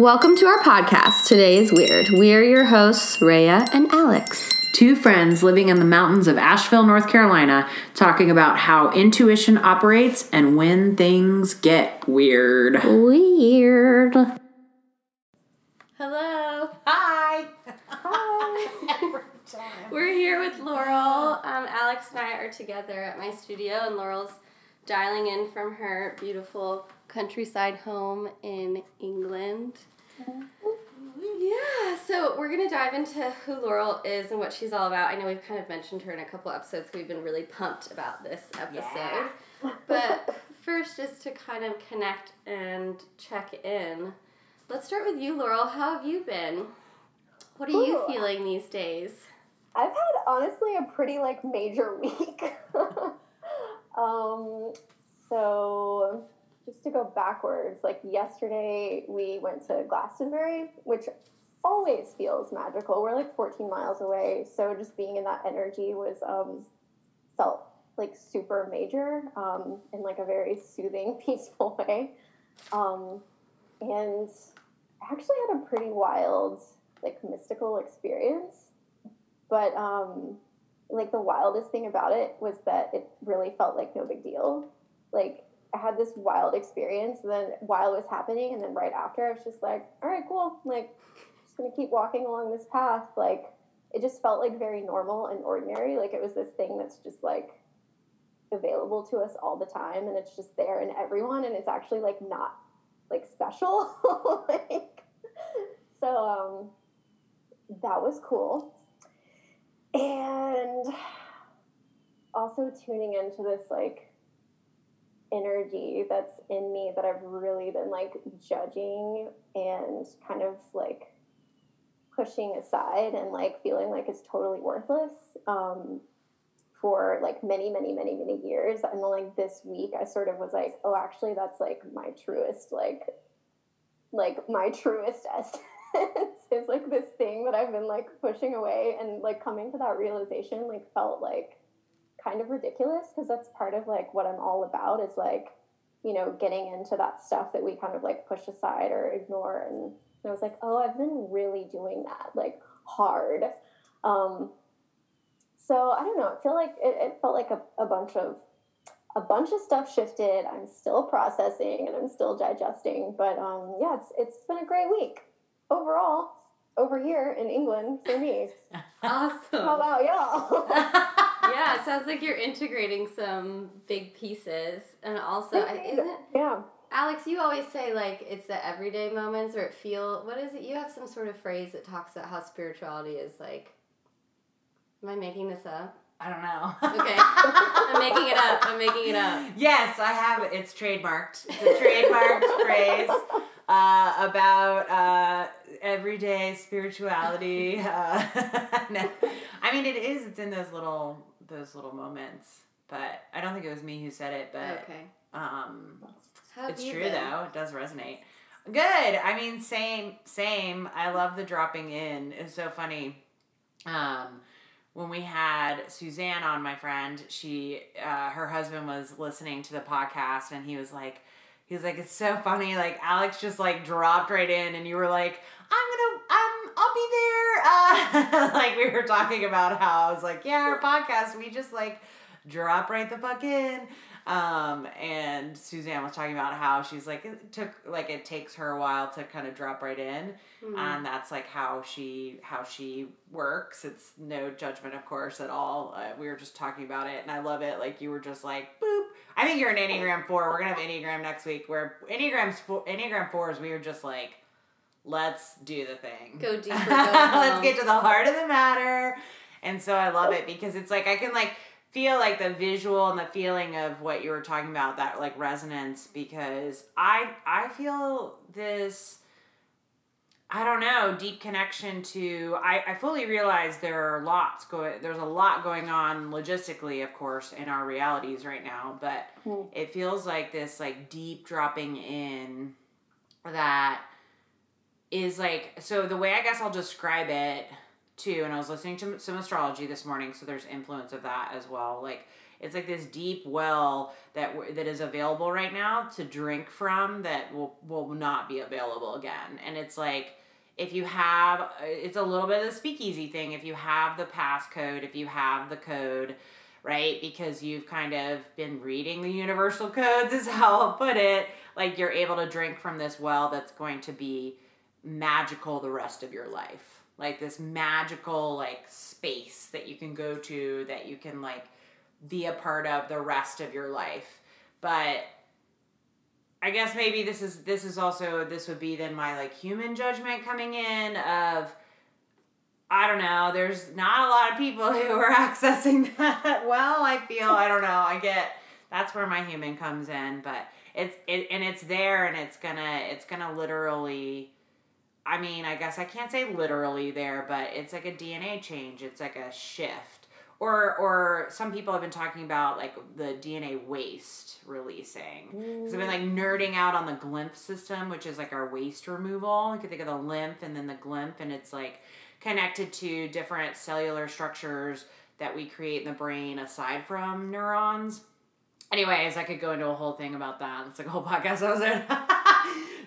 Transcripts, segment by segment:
Welcome to our podcast. Today is Weird. We're your hosts, Rhea and Alex. Two friends living in the mountains of Asheville, North Carolina, talking about how intuition operates and when things get weird. Weird. Hello. Hi. Hi. We're here with Laurel. Um, Alex and I are together at my studio, and Laurel's dialing in from her beautiful countryside home in England. Yeah, so we're gonna dive into who Laurel is and what she's all about. I know we've kind of mentioned her in a couple episodes. We've been really pumped about this episode. But first, just to kind of connect and check in, let's start with you, Laurel. How have you been? What are you feeling these days? I've had honestly a pretty like major week. um, so just to go backwards, like yesterday we went to Glastonbury, which always feels magical. We're like 14 miles away, so just being in that energy was um, felt like super major um, in like a very soothing, peaceful way. Um, and I actually had a pretty wild, like mystical experience but um like the wildest thing about it was that it really felt like no big deal like i had this wild experience and then while it was happening and then right after i was just like all right cool like just gonna keep walking along this path. Like it just felt like very normal and ordinary like it was this thing that's just like available to us all the time and it's just there in everyone and it's actually like not like special like so um that was cool. And also tuning into this like energy that's in me that I've really been like judging and kind of like pushing aside and like feeling like it's totally worthless um, for like many many many many years. And then like this week I sort of was like oh actually that's like my truest like like my truest essence. Is like this thing that I've been like pushing away and like coming to that realization like felt like kind of ridiculous because that's part of like what I'm all about is like you know getting into that stuff that we kind of like push aside or ignore and I was like oh I've been really doing that like hard um so I don't know I feel like it, it felt like a, a bunch of a bunch of stuff shifted I'm still processing and I'm still digesting but um yeah it's it's been a great week overall over here in England for me. Awesome. How about y'all? yeah, it sounds like you're integrating some big pieces, and also, isn't it, yeah. Alex? You always say like it's the everyday moments, or it feel. What is it? You have some sort of phrase that talks about how spirituality is like. Am I making this up? I don't know. Okay, I'm making it up. I'm making it up. Yes, I have it. It's trademarked. It's a trademarked phrase uh, about uh, everyday spirituality. Uh, no. I mean, it is. It's in those little those little moments. But I don't think it was me who said it. But Okay. um, it's true been? though. It does resonate. Good. I mean, same, same. I love the dropping in. It's so funny. Um, when we had Suzanne on, my friend, she, uh, her husband was listening to the podcast, and he was like, he was like, it's so funny. Like Alex just like dropped right in, and you were like, I'm gonna, I'll be there. Uh, like we were talking about how I was like, yeah, our podcast, we just like drop right the fuck in. Um, and Suzanne was talking about how she's like it took like it takes her a while to kind of drop right in, Mhm. and that's like how she how she works. It's no judgment, of course, at all. Uh, we were just talking about it, and I love it. Like you were just like boop. I think you're an Enneagram four. We're gonna have Enneagram next week. Where Enneagrams four, Enneagram fours, we were just like, let's do the thing. Go deeper. Go Let's get to the heart of the matter. And so I love it because it's like I can like feel like the visual and the feeling of what you were talking about that like resonance because I I feel this I don't know, deep connection to I, I fully realize there are lots going there's a lot going on logistically of course in our realities right now, but Hmm. it feels like this like deep dropping in that is like so the way I guess I'll describe it too, and I was listening to some astrology this morning, so there's influence of that as well. Like it's like this deep well that that is available right now to drink from that will will not be available again, and it's like if you have uh, it's a little bit of the speakeasy thing if you have the passcode if you have the code right? Because you've kind of been reading the universal codes is how i'll put it. Like you're able to drink from this well that's going to be magical the rest of your life like this magical like space that you can go to that you can like be a part of the rest of your life but I guess maybe this is this is also this would be then my like human judgment coming in of I don't know, there's not a lot of people who are accessing that. Well, I feel I don't know. I get that's where my human comes in, but it's it and it's there and it's gonna it's gonna literally I mean, I guess I can't say literally there, but it's like a DNA change. It's like a shift or or some people have been talking about like the DNA waste releasing. Because I've been like nerding out on the glymph system, which is like our waste removal. You can think of the lymph and then the glymph, and it's like connected to different cellular structures that we create in the brain aside from neurons. Anyways, I could go into a whole thing about that. It's like a whole podcast episode.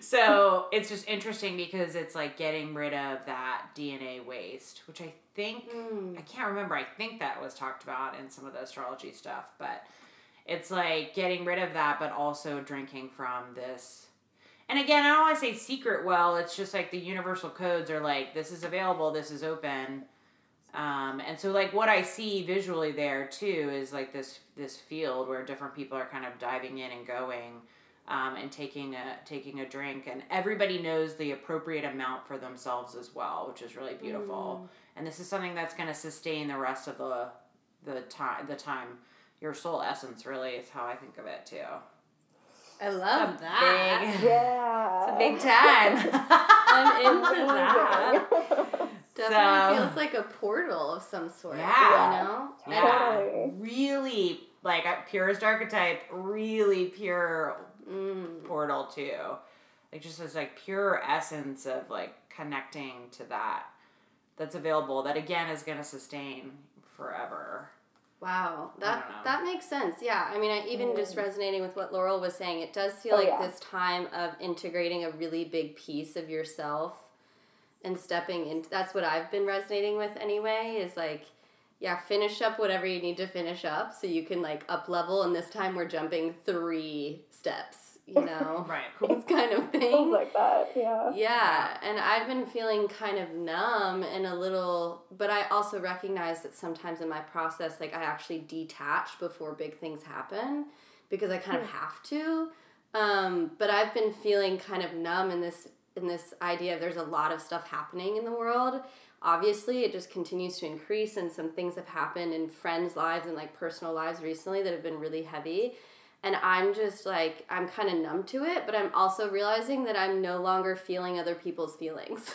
so it's just interesting because it's like getting rid of that DNA waste, which I think Mm. I can't remember. I think that was talked about in some of the astrology stuff, but it's like getting rid of that, but also drinking from this. And again, I don't want to say secret well. It's just like the universal codes are like this is available, this is open, um, and so like what I see visually there too is like this this field where different people are kind of diving in and going. Um, and taking a taking a drink, and everybody knows the appropriate amount for themselves as well, which is really beautiful and this is something that's going to sustain the rest of the the time the time your soul essence really is how i think of it too I love a that. big- Yeah. it's a big time I'm into that. Amazing. Definitely So- feels like a portal of some sort. Yeah. You know? yeah Totally. really like a purest archetype really pure Mm. portal too like just this like pure essence of like connecting to that that's available that again is going to sustain forever Wow, that that makes sense. Yeah, I mean, I, even just resonating with what Laurel was saying, it does feel Oh, like yeah. this time of integrating a really big piece of yourself and stepping into. That's what I've been resonating with anyway. Is like, yeah, finish up whatever you need to finish up, so you can like up level. And this time we're jumping three steps. You know, right this kind of thing. Feels like that. Yeah. Yeah, and I've been feeling kind of numb and a little, but I also recognize that sometimes in my process, like I actually detach before big things happen because I kind of have to. Um, but I've been feeling kind of numb in this in this idea of there's a lot of stuff happening in the world. Obviously, it just continues to increase, and some things have happened in friends' lives and like personal lives recently that have been really heavy and I'm just like I'm kind of numb to it, but I'm also realizing that I'm no longer feeling other people's feelings.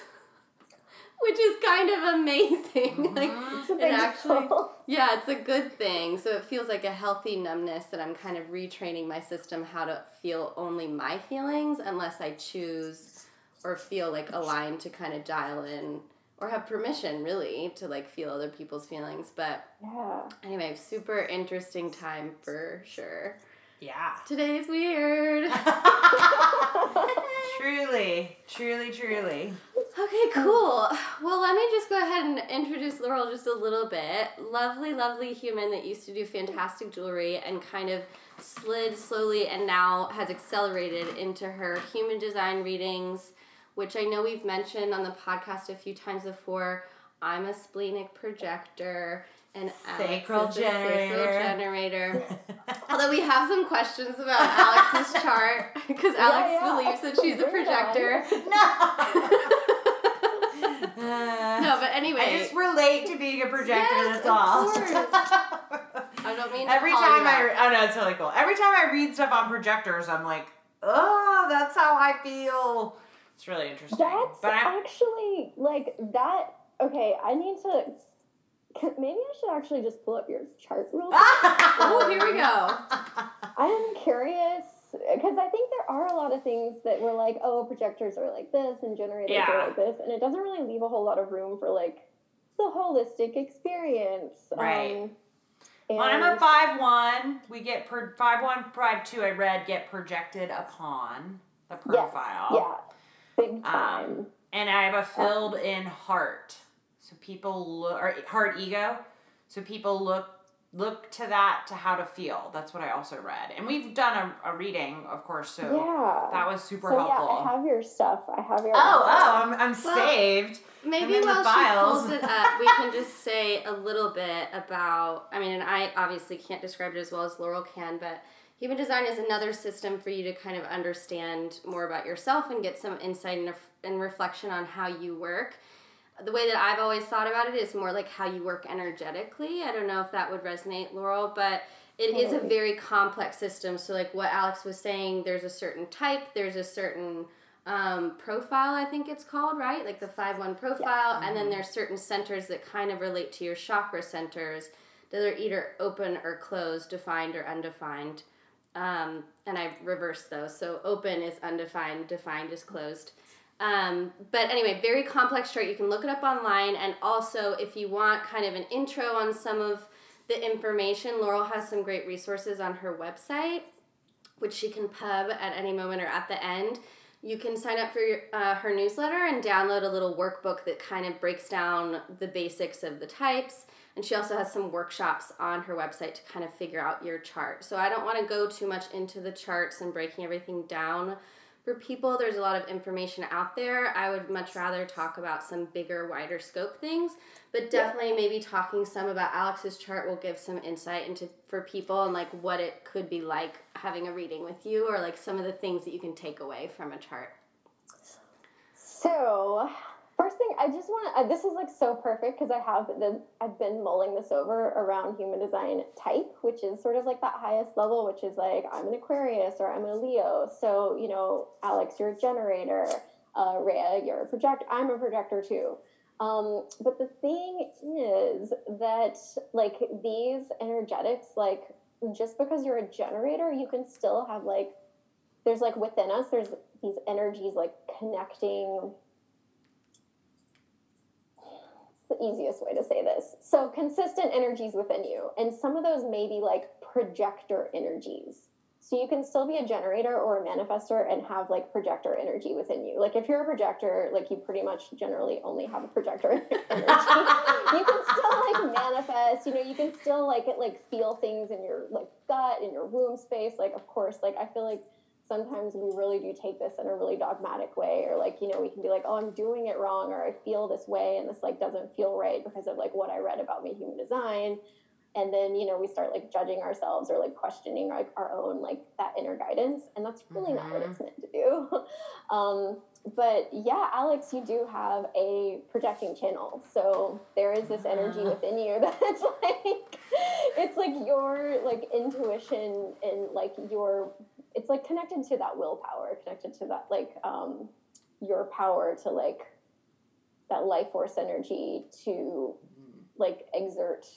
Which is kind of amazing. like It's a it actually yeah, it's a good thing. So it feels like a healthy numbness that I'm kind of retraining my system how to feel only my feelings unless I choose or feel like aligned to kind of dial in or have permission really to like feel other people's feelings. But Yeah. anyway, super interesting time for sure. yeah Today's weird. truly, truly, truly. Okay, cool. Well, let me just go ahead and introduce Laurel just a little bit. Lovely, lovely human that used to do fantastic jewelry and kind of slid slowly and now has accelerated into her human design readings, which I know we've mentioned on the podcast a few times before. I'm a splenic projector and Alex Sacral is a sacral generator. generator. Although we have some questions about Alex's chart because Alex yeah. believes that she's a Bring it on. projector. no. No, but anyway. I just relate to being a projector. Yes, that's all. I don't mean Every time I, out. oh no, it's really cool. Every time I read stuff on projectors, I'm like, oh, that's how I feel. It's really interesting. That's but I'm, actually like that. Okay, I need to. Maybe I should actually just pull up your chart real quick. Oh, here we go. I am curious because I think there are a lot of things that were like, oh, projectors are like this and generators Yeah. are like this, and it doesn't really leave a whole lot of room for like the holistic experience. Right. Um, Well, I'm a five one. We get per five one five two. I read get projected upon the Yes, profile. yeah, big Um, and I have a filled in heart. So people look or heart ego. So people look look to that to how to feel. That's what I also read. And we've done a, a reading, of course. So yeah. that was super so helpful. yeah, I have your stuff. I have your. oh, oh, I'm, I'm Well, saved. Maybe in the while files. she pulls it up, we can just say a little bit about. I mean, and I obviously can't describe it as well as Laurel can, but human design is another system for you to kind of understand more about yourself and get some insight and, and reflection on how you work. The way that I've always thought about it is more like how you work energetically. I don't know if that would resonate, Laurel, but it is a very complex system. So, like what Alex was saying, there's a certain type, there's a certain um, profile, I think it's called, right? Like the 5 1 profile. And then there's certain centers that kind of relate to your chakra centers that are either open or closed, defined or undefined. Um, and I reversed those. So open is undefined, defined is closed. Um, but anyway, very complex chart. You can look it up online. And also, if you want kind of an intro on some of the information, Laurel has some great resources on her website, which she can pub at any moment or at the end. You can sign up for your, uh, her newsletter and download a little workbook that kind of breaks down the basics of the types. And she also has some workshops on her website to kind of figure out your chart. So I don't want to go too much into the charts and breaking everything down for people. There's a lot of information out there. I would much rather talk about some bigger, wider scope things. But definitely maybe talking some about Alex's chart will give some insight into for people and like what it could be like having a reading with you or like some of the things that you can take away from a chart. So, first thing, I just want to. Uh, this is like so perfect because I have the. I've been mulling this over around human design type, which is sort of like that highest level, which is like I'm an Aquarius or I'm a Leo. So you know, Alex, you're a generator. Uh, Rhea, you're a projector. I'm a projector too. Um, but the thing is that like these energetics, like just because you're a generator, you can still have like there's like within us there's these energies like connecting it's the easiest way to say this. So consistent energies within you and some of those may be like projector energies. So you can still be a generator or a manifester and have like projector energy within you. Like if you're a projector like you pretty much generally only have a projector energy. You can still like manifest you know you can still like like feel things in your like gut in your womb space. Like of course like i feel like sometimes we really do take this in a really dogmatic way or like you know we can be like oh i'm doing it wrong or i feel this way and this like doesn't feel right because of like what i read about me human design. And then you know we start like judging ourselves or like questioning like our own like that inner guidance and that's really not what it's meant to do. Um, but yeah alex you do have a projecting channel so there is this energy Ah. within you that's like it's like your like intuition and like your it's like connected to that willpower connected to that like um your power to like that life force energy to like exert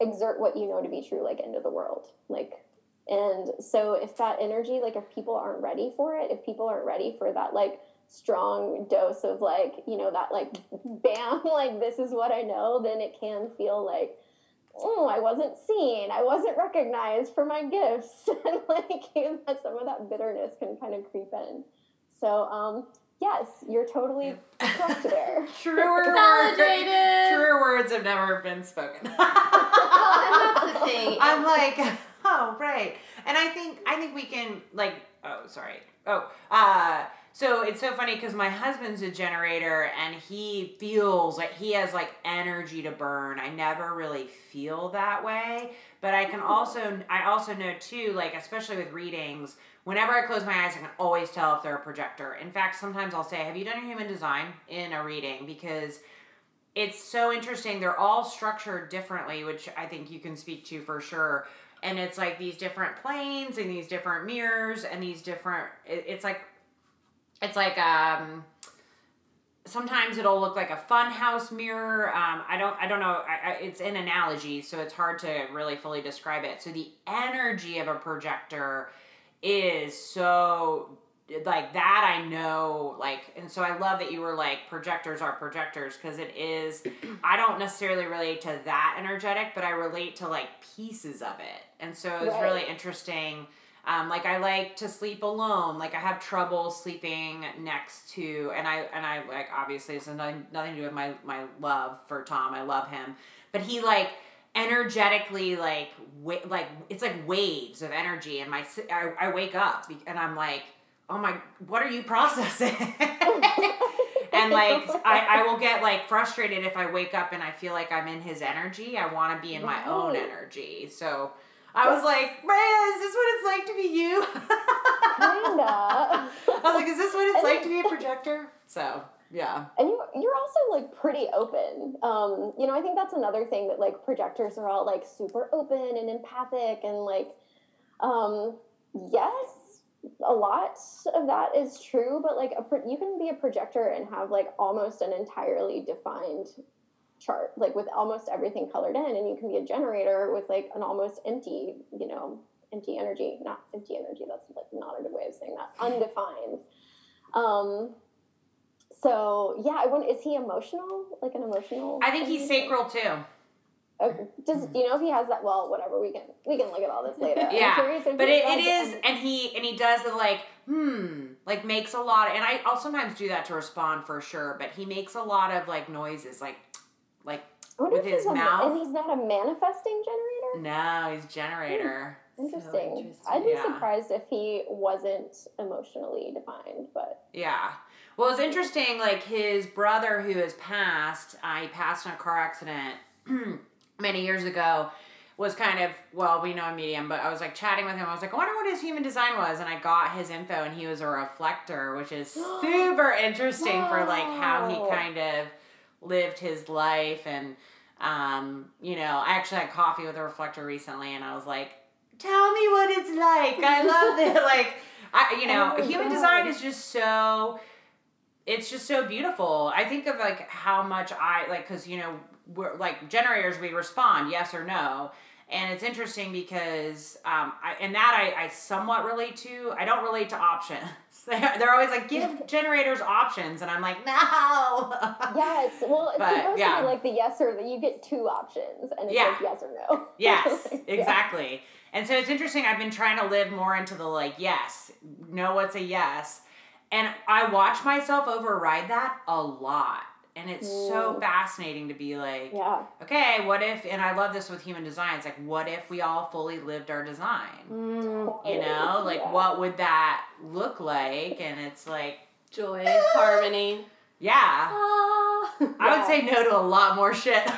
exert what you know to be true like into the world like and so if that energy like if people aren't ready for it if people aren't ready for that like strong dose of like you know that like bam like this is what i know then it can feel like oh i wasn't seen i wasn't recognized for my gifts and like that some of that bitterness can kind of creep in so um yes you're totally correct there Truer words. Validated. Truer words have never been spoken. and that's the thing. I'm like, oh right, and I think I think we can like, oh sorry, oh, uh, so it's so funny because my husband's a generator and he feels like he has like energy to burn. I never really feel that way, but I can also I also know too, like especially with readings. Whenever I close my eyes, I can always tell if they're a projector. In fact, sometimes I'll say, "Have you done a human design in a reading?" Because it's so interesting. They're all structured differently, which I think you can speak to for sure. And it's like these different planes and these different mirrors and these different. It's like, it's like um. Sometimes it'll look like a fun house mirror. Um, I don't. I don't know. I, I, it's an analogy, so it's hard to really fully describe it. So the energy of a projector is so like that I know like and so I love that you were like projectors are projectors because it is I don't necessarily relate to that energetic but I relate to like pieces of it and so it was Right. really interesting um, like I like to sleep alone. Like I have trouble sleeping next to and I and I like obviously it's nothing nothing to do with my my love for Tom. I love him. But he like energetically like wa- like it's like waves of energy and my I, I wake up and I'm like oh my what are you processing? And like I, I will get like frustrated if I wake up and I feel like I'm in his energy. I want to be in my own energy. So I was like Rhea is this what it's like to be you? Kinda. I was like is this what it's like to be a projector? So yeah. And you you're also like pretty open. Um you know i think that's another thing that like projectors are all like super open and empathic and like um yes a lot of that is true but like a pro- you can be a projector and have like almost an entirely defined chart like with almost everything colored in and you can be a generator with like an almost empty you know empty energy not empty energy that's like not a good way of saying that undefined um so yeah, I wonder is he emotional? Like an emotional? I think he's energy? sacral too Okay. Does do you know if he has that? Well, whatever. We can we can look at all this later. Yeah, but he it, it has is any- and he and he does the like hmm like makes a lot of, and I, i'll sometimes do that to respond for sure but he makes a lot of like noises like like I wonder with if his he's a, mouth. and he's not a manifesting generator. no he's generator Interesting. interesting. I'd be Yeah. surprised if he wasn't emotionally defined, but yeah well it's interesting like his brother who has passed uh, he passed in a car accident many years ago was kind of well we know a medium but i was like chatting with him i was like i wonder what his human design was and i got his info and he was a reflector which is super interesting for like how he kind of lived his life and um, you know i actually had coffee with a reflector recently and i was like tell me what it's like i love it like I, you know Oh human God. design is just so it's just so beautiful. I think of like how much I like because you know we're like generators we respond yes or no, and it's interesting because um I, and that I I somewhat relate to. I don't relate to options. They're always like give generators options, and I'm like no. yeah, it's well, it's But, supposed yeah. to be like the yes or the you get two options, and it's Yeah. says yes or no. Yes, Yeah. exactly. And so it's interesting. I've been trying to live more into the like, yes, know what's a yes. And I watch myself override that a lot. And it's so Mm. fascinating to be like, Yeah. okay, what if, and I love this with human design, it's like, what if we all fully lived our design? Mm, You know, like, Yeah. what would that look like? And it's like, joy, harmony. yeah, Ah. I would say no to a lot more shit.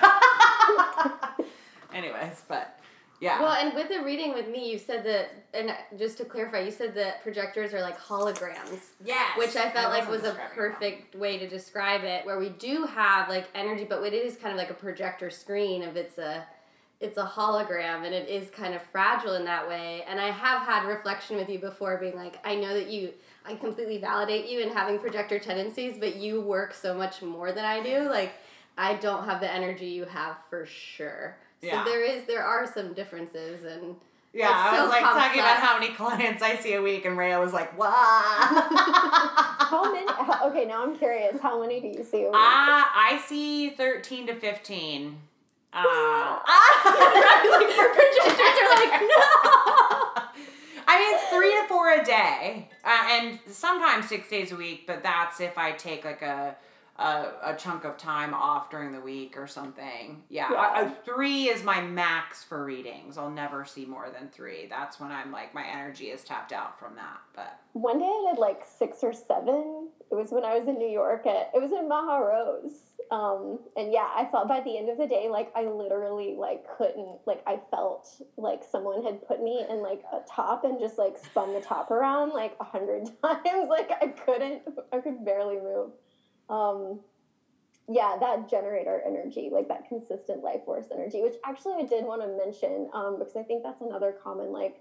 Anyways, but yeah. Well, and with the reading with me, you said that, and just to clarify, you said that projectors are like holograms. yes. which I felt like was a describing it wrong. perfect way to describe it. Where we do have like energy, but it is kind of like a projector screen. If it's a, it's a hologram, and it is kind of fragile in that way. And I have had reflection with you before, being like, I know that you, I completely validate you in having projector tendencies, but you work so much more than I do. Like, I don't have the energy you have for sure. So there is, there are some differences, and Yeah, It's I so was like talking about how many clients I see a week, and Rhea was like, "What?" How many? Okay, now I'm curious. How many do you see? a week? I I see thirteen to fifteen. Uh, like for projectors are like no. I mean, it's three to four a day, uh, and sometimes six days a week. But that's if I take like a a, a chunk of time off during the week or something. Yeah, Yeah. I- three is my max for readings. I'll never see more than three. That's when I'm like my energy is tapped out from that. But One day I did like six or seven. It was when I was in New York. At, it was in Maha Rose. Um, and yeah, I thought by the end of the day, like I literally like couldn't, like I felt like someone had put me in like a top and just like spun the top around like a hundred times. Like I couldn't, I could barely move. Um, yeah, that generator energy, like that consistent life force energy, which actually I did want to mention um, because I think that's another common like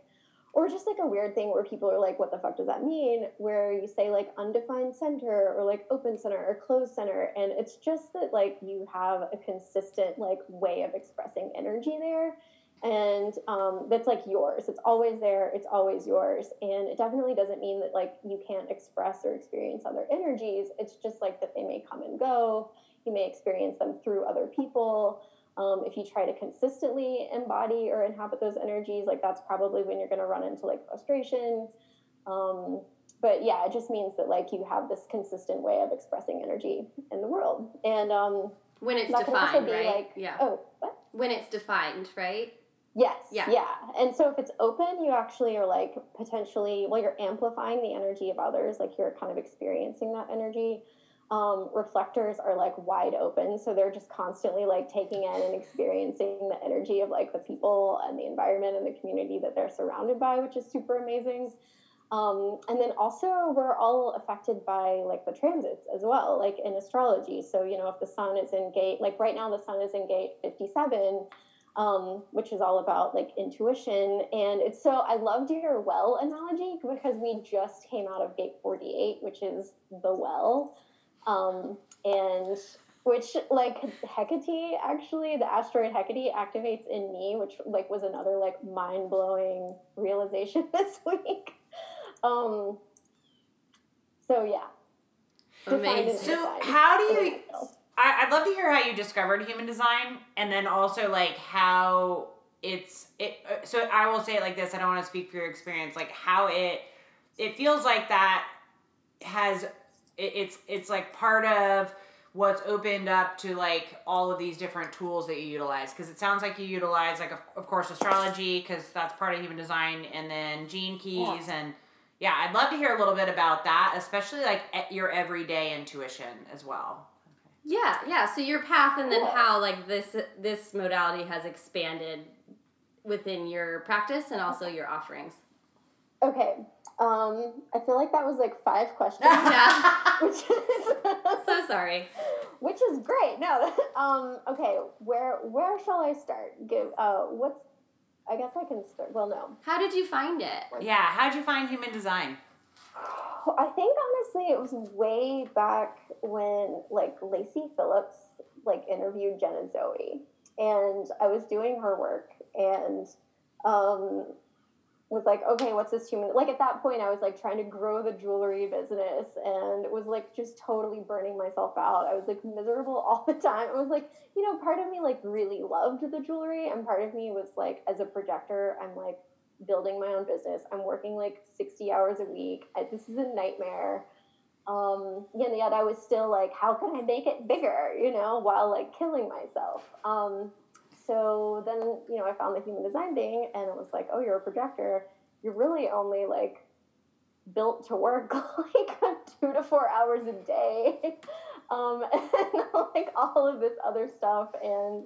or just like a weird thing where people are like, what the fuck does that mean? Where you say like undefined center or like open center or closed center. And it's just that like you have a consistent like way of expressing energy there. And um, that's like yours. It's always there. It's always yours. And it definitely doesn't mean that like you can't express or experience other energies. It's just like that they may come and go. You may experience them through other people. Um, if you try to consistently embody or inhabit those energies, like that's probably when you're going to run into like frustration. Um, but yeah, it just means that like you have this consistent way of expressing energy in the world. And um, when it's that can also defined, be right? like, yeah. oh, what? When it's defined, right? Yes. Yeah. Yeah. And so if it's open, you actually are like potentially, well, you're amplifying the energy of others, like you're kind of experiencing that energy. Um, reflectors are like wide open. So they're just constantly like taking in and experiencing the energy of like the people and the environment and the community that they're surrounded by, which is super amazing. Um, and then also we're all affected by like the transits as well, like in astrology. So, you know, if the sun is in gate, like right now the sun is in gate 57, um, which is all about like intuition. And it's so I loved your well analogy because we just came out of gate 48, which is the well. Um, and which like Hecate actually, the asteroid Hecate activates in me, which like was another like mind blowing realization this week. Um, so yeah. Amazing. So how do you? Go. I, I'd love to hear how you discovered human design, and then also like how it's it. uh, So I will say it like this. I don't want to speak for your experience. Like how it it feels like that has it, it's it's like part of what's opened up to like all of these different tools that you utilize because it sounds like you utilize like of, of course astrology because that's part of human design and then gene keys and yeah i'd love to hear a little bit about that especially like at your everyday intuition as well Yeah, yeah. So your path, and then Cool. how like this this modality has expanded within your practice and also your offerings. Okay. Um, I feel like that was like five questions. Yeah. which is So sorry. which is great. No, um, okay. Where where shall I start? Give uh, what's? I guess I can start. Well, no. How did you find it? yeah how'd you find human design I think honestly, it was way back when like Lacy Phillips like interviewed Jenna Zoe, and I was doing her work and um, was like, okay, what's this human? Like at that point, I was like trying to grow the jewelry business and was like just totally burning myself out. I was like miserable all the time. It was like, you know, part of me like really loved the jewelry, and part of me was like, as a projector, I'm like building my own business. I'm working like 60 hours a week. I, this is a nightmare. Um, and yet I was still like, how can I make it bigger, you know, while like killing myself? Um, so then, you know, I found the human design thing and it was like, oh, you're a projector. You're really only like built to work like two to four hours a day. Um, and like all of this other stuff. And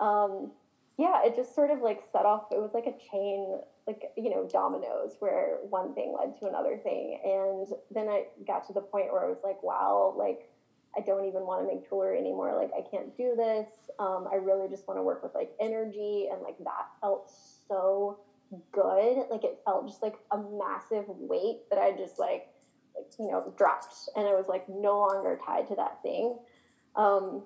um, yeah, it just sort of like set off, it was like a chain, like, you know, dominoes where one thing led to another thing. And then I got to the point where I was like, wow, like, I don't even want to make jewelry anymore. Like, I can't do this. Um, I really just want to work with like energy. And like, that felt so good. Like, it felt just like a massive weight that I just like, like, you know, dropped. And I was like no longer tied to that thing. Um,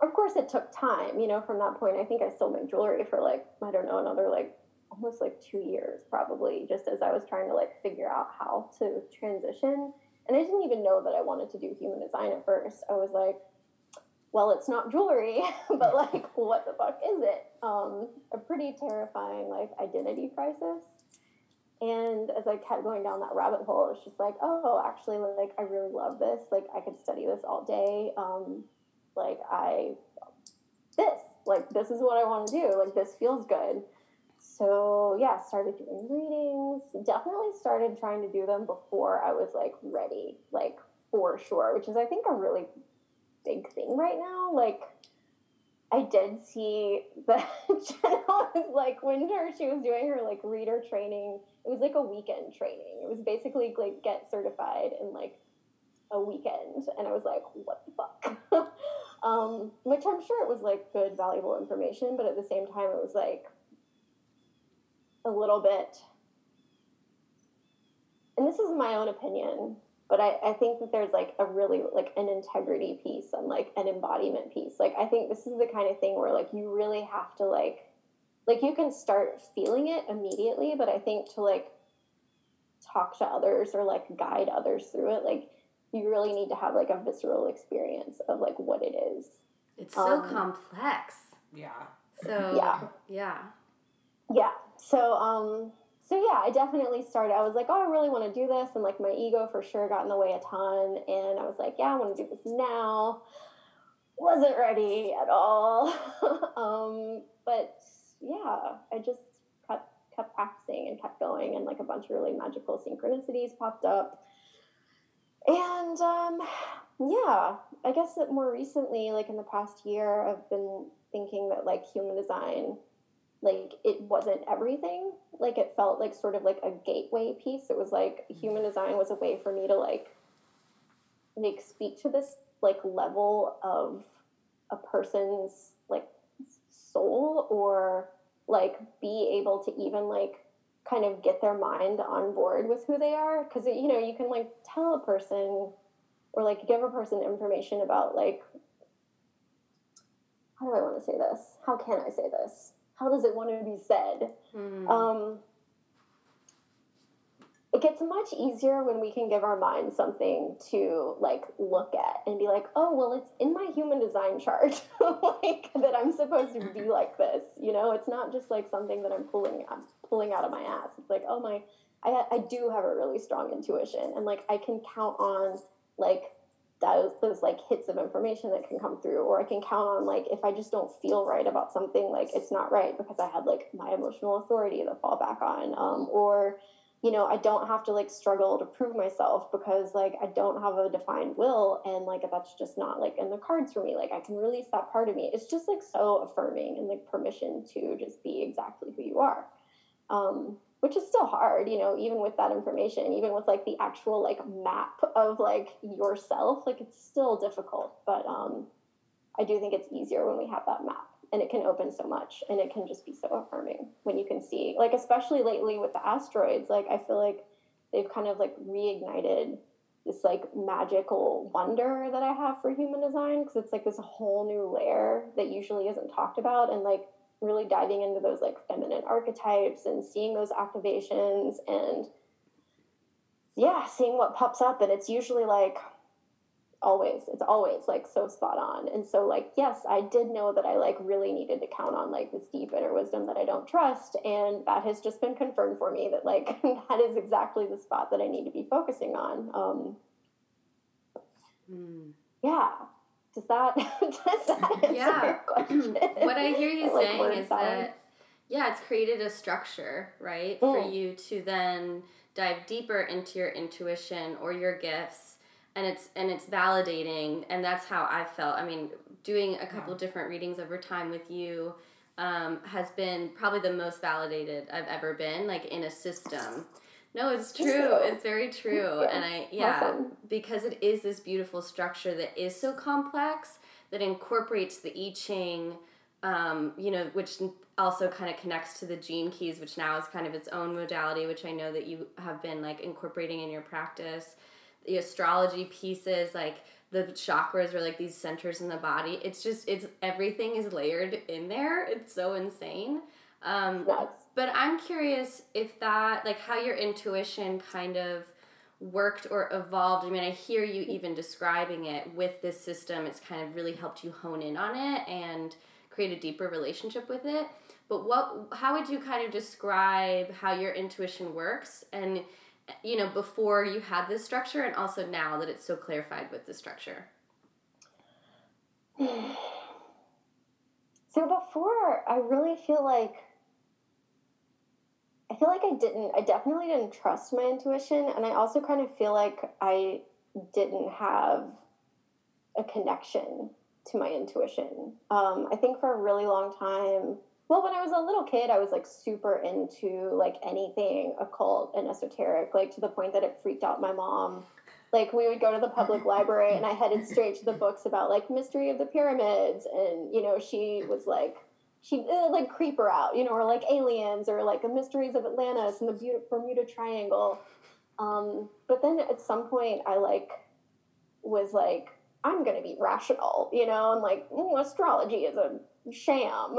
of course, it took time, you know, from that point. I think I still make jewelry for like, I don't know, another like almost like two years probably, just as I was trying to like figure out how to transition. And I didn't even know that I wanted to do human design at first. I was like, well, it's not jewelry, but like, what the fuck is it? Um, a pretty terrifying like identity crisis. And as I kept going down that rabbit hole, it was just like, oh, actually, like I really love this. Like I could study this all day. Um, like I, this, like this is what I want to do. Like this feels good. So yeah, started doing readings. Definitely started trying to do them before I was like ready, like for sure. Which is I think a really big thing right now. Like I did see that Jenna was like when her she was doing her like reader training. It was like a weekend training. It was basically like get certified in like a weekend, and I was like, what the fuck? um, which I'm sure it was like good, valuable information, but at the same time, it was like a little bit. And this is my own opinion, but I, I think that there's like a really like an integrity piece and like an embodiment piece. Like I think this is the kind of thing where like you really have to like like you can start feeling it immediately, but I think to like talk to others or like guide others through it, like you really need to have like a visceral experience of like what it is. It's so Um, complex. Yeah. So Yeah. yeah. Yeah. So um so yeah, I definitely started I was like, "Oh, I really want to do this." And like my ego for sure got in the way a ton and I was like, "Yeah, I want to do this now." Wasn't ready at all. um but yeah, I just kept kept practicing and kept going and like a bunch of really magical synchronicities popped up. And um yeah, I guess that more recently like in the past year I've been thinking that like human design like it wasn't everything like it felt like sort of like a gateway piece it was like mm-hmm. human design was a way for me to like like speak to this like level of a person's like soul or like be able to even like kind of get their mind on board with who they are because you know you can like tell a person or like give a person information about like how do I want to say this? How can I say this? How does it want to be said? Hmm. Um, it gets much easier when we can give our mind something to like look at and be like, oh well, it's in my human design chart, like that I'm supposed to be like this. You know, it's not just like something that I'm pulling I'm pulling out of my ass. It's like, oh my, I I do have a really strong intuition, and like I can count on like those those like hits of information that can come through or i can count on like if i just don't feel right about something like it's not right because i had like my emotional authority to fall back on um, or you know i don't have to like struggle to prove myself because like i don't have a defined will and like that's just not like in the cards for me. Like i can release that part of me. It's just like so affirming and like permission to just be exactly who you are. Um, which is still hard, you know, even with that information, even with like the actual like map of like yourself, like it's still difficult. But um, I do think it's easier when we have that map and it can open so much and it can just be so affirming when you can see, like, especially lately with the asteroids, like, I feel like they've kind of like reignited this like magical wonder that I have for human design because it's like this whole new layer that usually isn't talked about and like really diving into those like feminine archetypes and seeing those activations and yeah seeing what pops up. And it's usually like always it's always like so spot on. And so like yes i did know that i like really needed to count on like this deep inner wisdom that i don't trust. And that has just been confirmed for me that like that is exactly the spot that i need to be focusing on. Um Hmm. yeah does that does that answer Yeah. your question what I hear you Like saying is that yeah, it's created a structure, right, for Mm. you to then dive deeper into your intuition or your gifts and it's and it's validating and that's how I felt. I mean, doing a couple different readings over time with you um, has been probably the most validated I've ever been, like in a system. No, it's true. you. It's very true. you. And I yeah, Awesome. because it is this beautiful structure that is so complex that incorporates the I Ching, um, you know, which also kind of connects to the gene keys, which now is kind of its own modality, which I know that you have been like incorporating in your practice. The astrology pieces, like the chakras are like these centers in the body. It's just it's everything is layered in there. It's so insane. Um, nuts but I'm curious if that, like, how your intuition kind of worked or evolved. I mean, I hear you mm-hmm. even describing it with this system. It's kind of really helped you hone in on it and create a deeper relationship with it. But what, how would you kind of describe how your intuition works and, you know, before you had this structure and also now that it's so clarified with the structure? So before, I really feel like I feel like I didn't. I definitely didn't trust my intuition, and I also kind of feel like I didn't have a connection to my intuition. Um, I think for a really long time. Well, when I was a little kid, I was like super into like anything occult and esoteric, like to the point that it freaked out my mom like we would go to the public library and i headed straight to the books about like mystery of the pyramids and you know she was like she uh, like creep her out you know or like aliens or like the mysteries of atlantis and the bermuda triangle. Um, but then at some point i like was like i'm gonna be rational you know and like mm, astrology is a sham.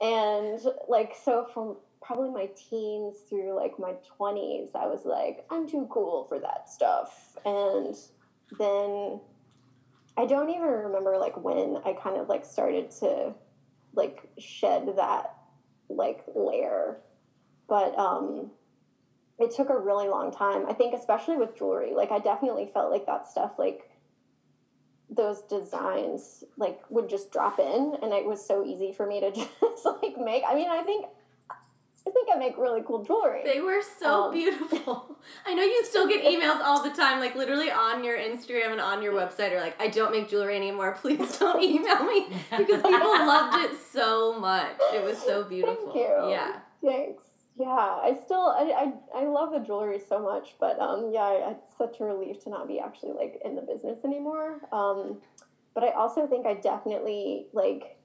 And like so from probably my teens through like my 20s i was like i'm too cool for that stuff. And then i don't even remember like when i kind of like started to like shed that like layer. But um it took a really long time. I think especially with jewelry like i definitely felt like that stuff like those designs like would just drop in and it was so easy for me to just like make. I mean i think i think i make really cool jewelry They were so Um, beautiful. I know you still get emails all the time, like literally on your Instagram and on your website, or like, I don't make jewelry anymore. Please don't email me because people loved it so much. It was so beautiful. Thank you. Yeah. Thanks. Yeah, I still I, I, I love the jewelry so much, but um yeah, it's such a relief to not be actually like in the business anymore. Um, but I also think I definitely like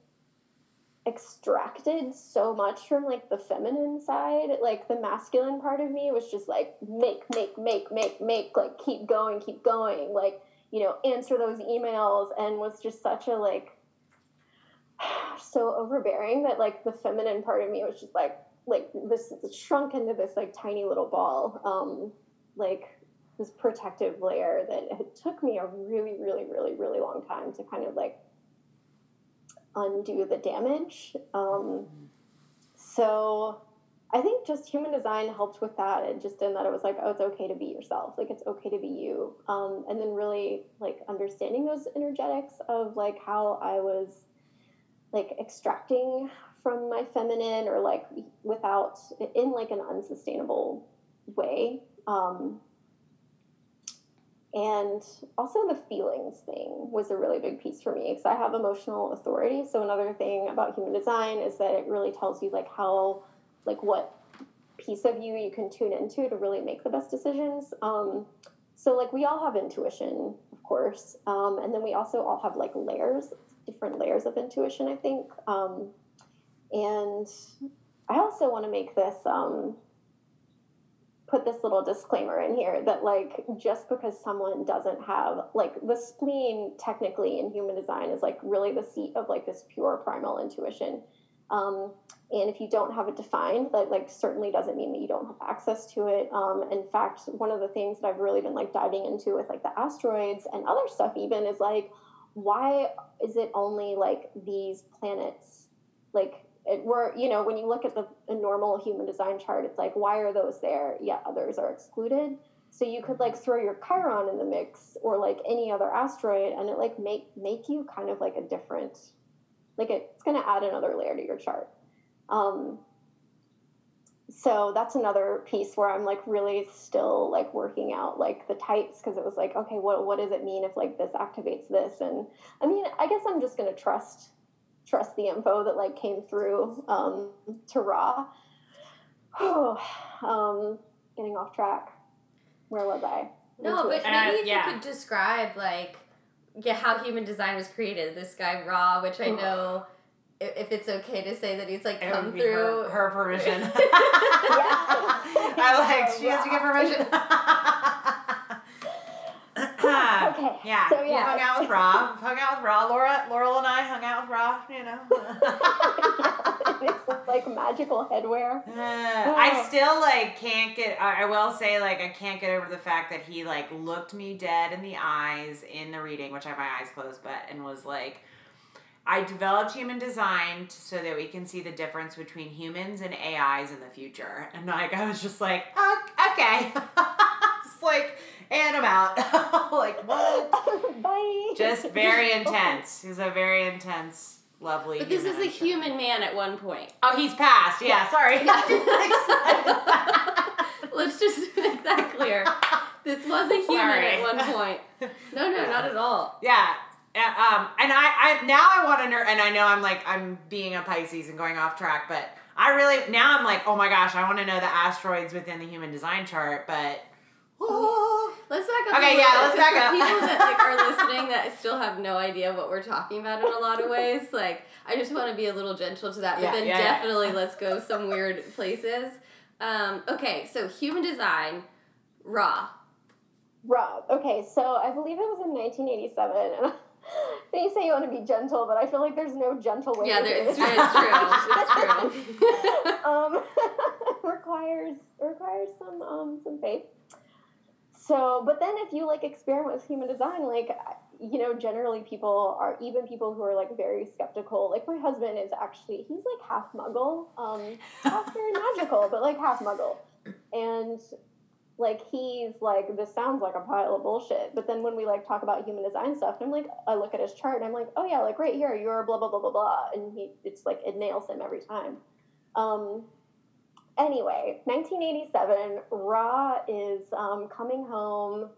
extracted so much from like the feminine side. Like the masculine part of me was just like make, make, make, make, make, like keep going, keep going, like you know answer those emails, and was just such a like so overbearing that like the feminine part of me was just like like this shrunk into this like tiny little ball um like this protective layer that it took me a really really really really long time to kind of like undo the damage. Um so i think just human design helped with that and just in that it was like oh it's okay to be yourself. Like it's okay to be you. Um and then really like understanding those energetics of like how i was like extracting from my feminine or like without in like an unsustainable way. Um, and also the feelings thing was a really big piece for me because i have emotional authority. So another thing about human design is that it really tells you like how like what piece of you you can tune into to really make the best decisions. Um, so like we all have intuition of course. Um, and then we also all have like layers different layers of intuition i think. Um, and I also want to make this um, put this little disclaimer in here that like just because someone doesn't have like the spleen technically in human design is like really the seat of like this pure primal intuition. Um, and if you don't have it defined, that like certainly doesn't mean that you don't have access to it. Um, in fact, one of the things that I've really been like diving into with like the asteroids and other stuff even is like, why is it only like these planets like it were you know when you look at the normal human design chart it's like why are those there yet others are excluded? So you could like throw your chiron in the mix or like any other asteroid and it like make make you kind of like a different like it's going to add another layer to your chart. Um so that's another piece where i'm like really still like working out like the types because it was like okay what what does it mean if like this activates this? And i mean i guess i'm just going to trust trust the info that like came through um, to Ra. um, getting off track. Where was I? No, but Uh, maybe if yeah. you could describe like yeah how human design was created. This guy Ra, which I know if, if it's okay to say that he's like It come would be through. her, her permission. Yeah. I like she has to give permission. Okay, Yeah. so we yeah. hung out with Rob. Hung out with Rob. Laura, Laurel, and I hung out with Rob. You know. it's like magical headwear. Uh, I still like can't get. I I will say like I can't get over the fact that he like looked me dead in the eyes in the reading, which I have my eyes closed, but and was like, I developed human design so that we can see the difference between humans and AIs in the future, and like I was just like, oh, okay, just like, and I'm out. like what? Bye. Just very intense. He's a very intense, lovely. But this is human, a I'm sure. human man at one point. Oh, he's passed. Yeah, sorry. Let's just make that clear. This was a human Sorry. at one point. No, no, not at all. Yeah. Um, and I, I now I want to know, and I know I'm like I'm being a Pisces and going off track, but I really now I'm like, oh my gosh, I want to know the asteroids within the human design chart, but Let's back up. Okay, a little yeah, bit, let's 'cause back up. People that like are listening that still have no idea what we're talking about in a lot of ways. Like, I just want to be a little gentle to that, but Yeah, then yeah, yeah. definitely let's go some weird places. Um, okay, so human design, Ra. Rob. Okay, so I believe it was in 1987, They say you want to be gentle, but I feel like there's no gentle way. Yeah, to there, do it's, it. it's true. It's true. um, requires requires some um, some faith. So, but then if you like experiment with human design, like you know, generally people are even people who are like very skeptical. Like my husband is actually he's like half Muggle, um, not very magical, but like half Muggle, and like he's like this sounds like a pile of bullshit. But then when we like talk about human design stuff, I'm like I look at his chart and I'm like, oh yeah, like right here you're blah blah blah blah blah, and he it's like it nails him every time. Um, anyway, 1987, Ra is um, coming home.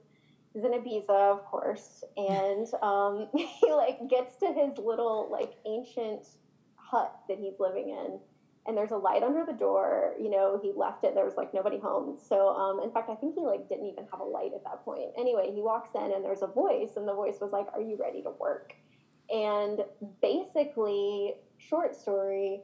He's in Ibiza, of course, and um, he like gets to his little like ancient hut that he's living in, and there's a light under the door. You know, he left it. There was like nobody home. So, um, in fact, I think he like didn't even have a light at that point. Anyway, he walks in, and there's a voice, and the voice was like, "Are you ready to work?" And basically, short story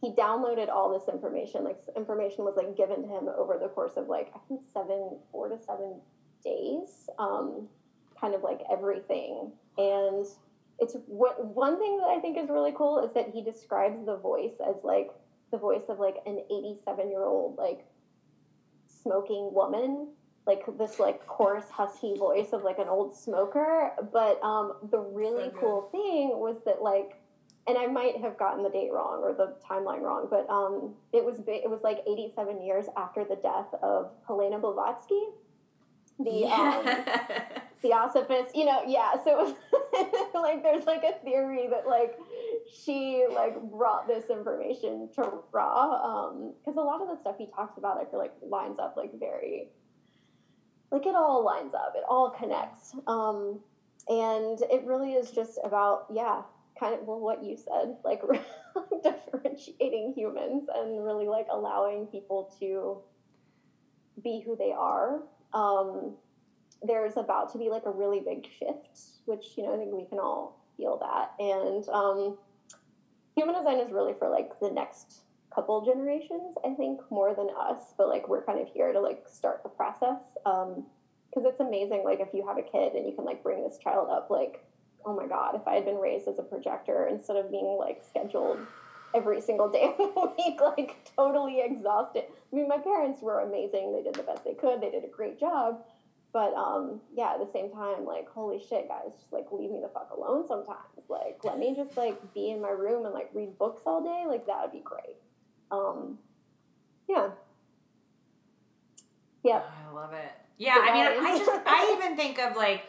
he downloaded all this information like information was like given to him over the course of like i think seven four to seven days um, kind of like everything. And it's what one thing that i think is really cool is that he describes the voice as like the voice of like an 87 year old like smoking woman. Like this like coarse husky voice of like an old smoker. But um the really cool thing was that like and I might have gotten the date wrong or the timeline wrong, but um, it was it was like 87 years after the death of Helena Blavatsky, the um, Yes. Theosophist. You know, yeah. So it was like there's like a theory that like she like brought this information to Ra because a lot of the stuff he talks about, I feel like lines up like very like it all lines up, it all connects. Um, and it really is just about yeah kind of well what you said like differentiating humans and really like allowing people to be who they are. Um, there's about to be like a really big shift which you know i think we can all feel that. And um, human design is really for like the next couple generations i think more than us but like we're kind of here to like start the process. Because it's amazing like if you have a kid and you can like bring this child up like oh my god, if I had been raised as a projector instead of being like scheduled every single day of the week, like totally exhausted. I mean, my parents were amazing. They did the best they could. They did a great job. But um, yeah, at the same time, like, holy shit, guys, just like leave me the fuck alone sometimes. Like, let me just like be in my room and like read books all day. Like, that would be great. Um, yeah. Yep. I love it. Yeah, I mean, I just, I even think of like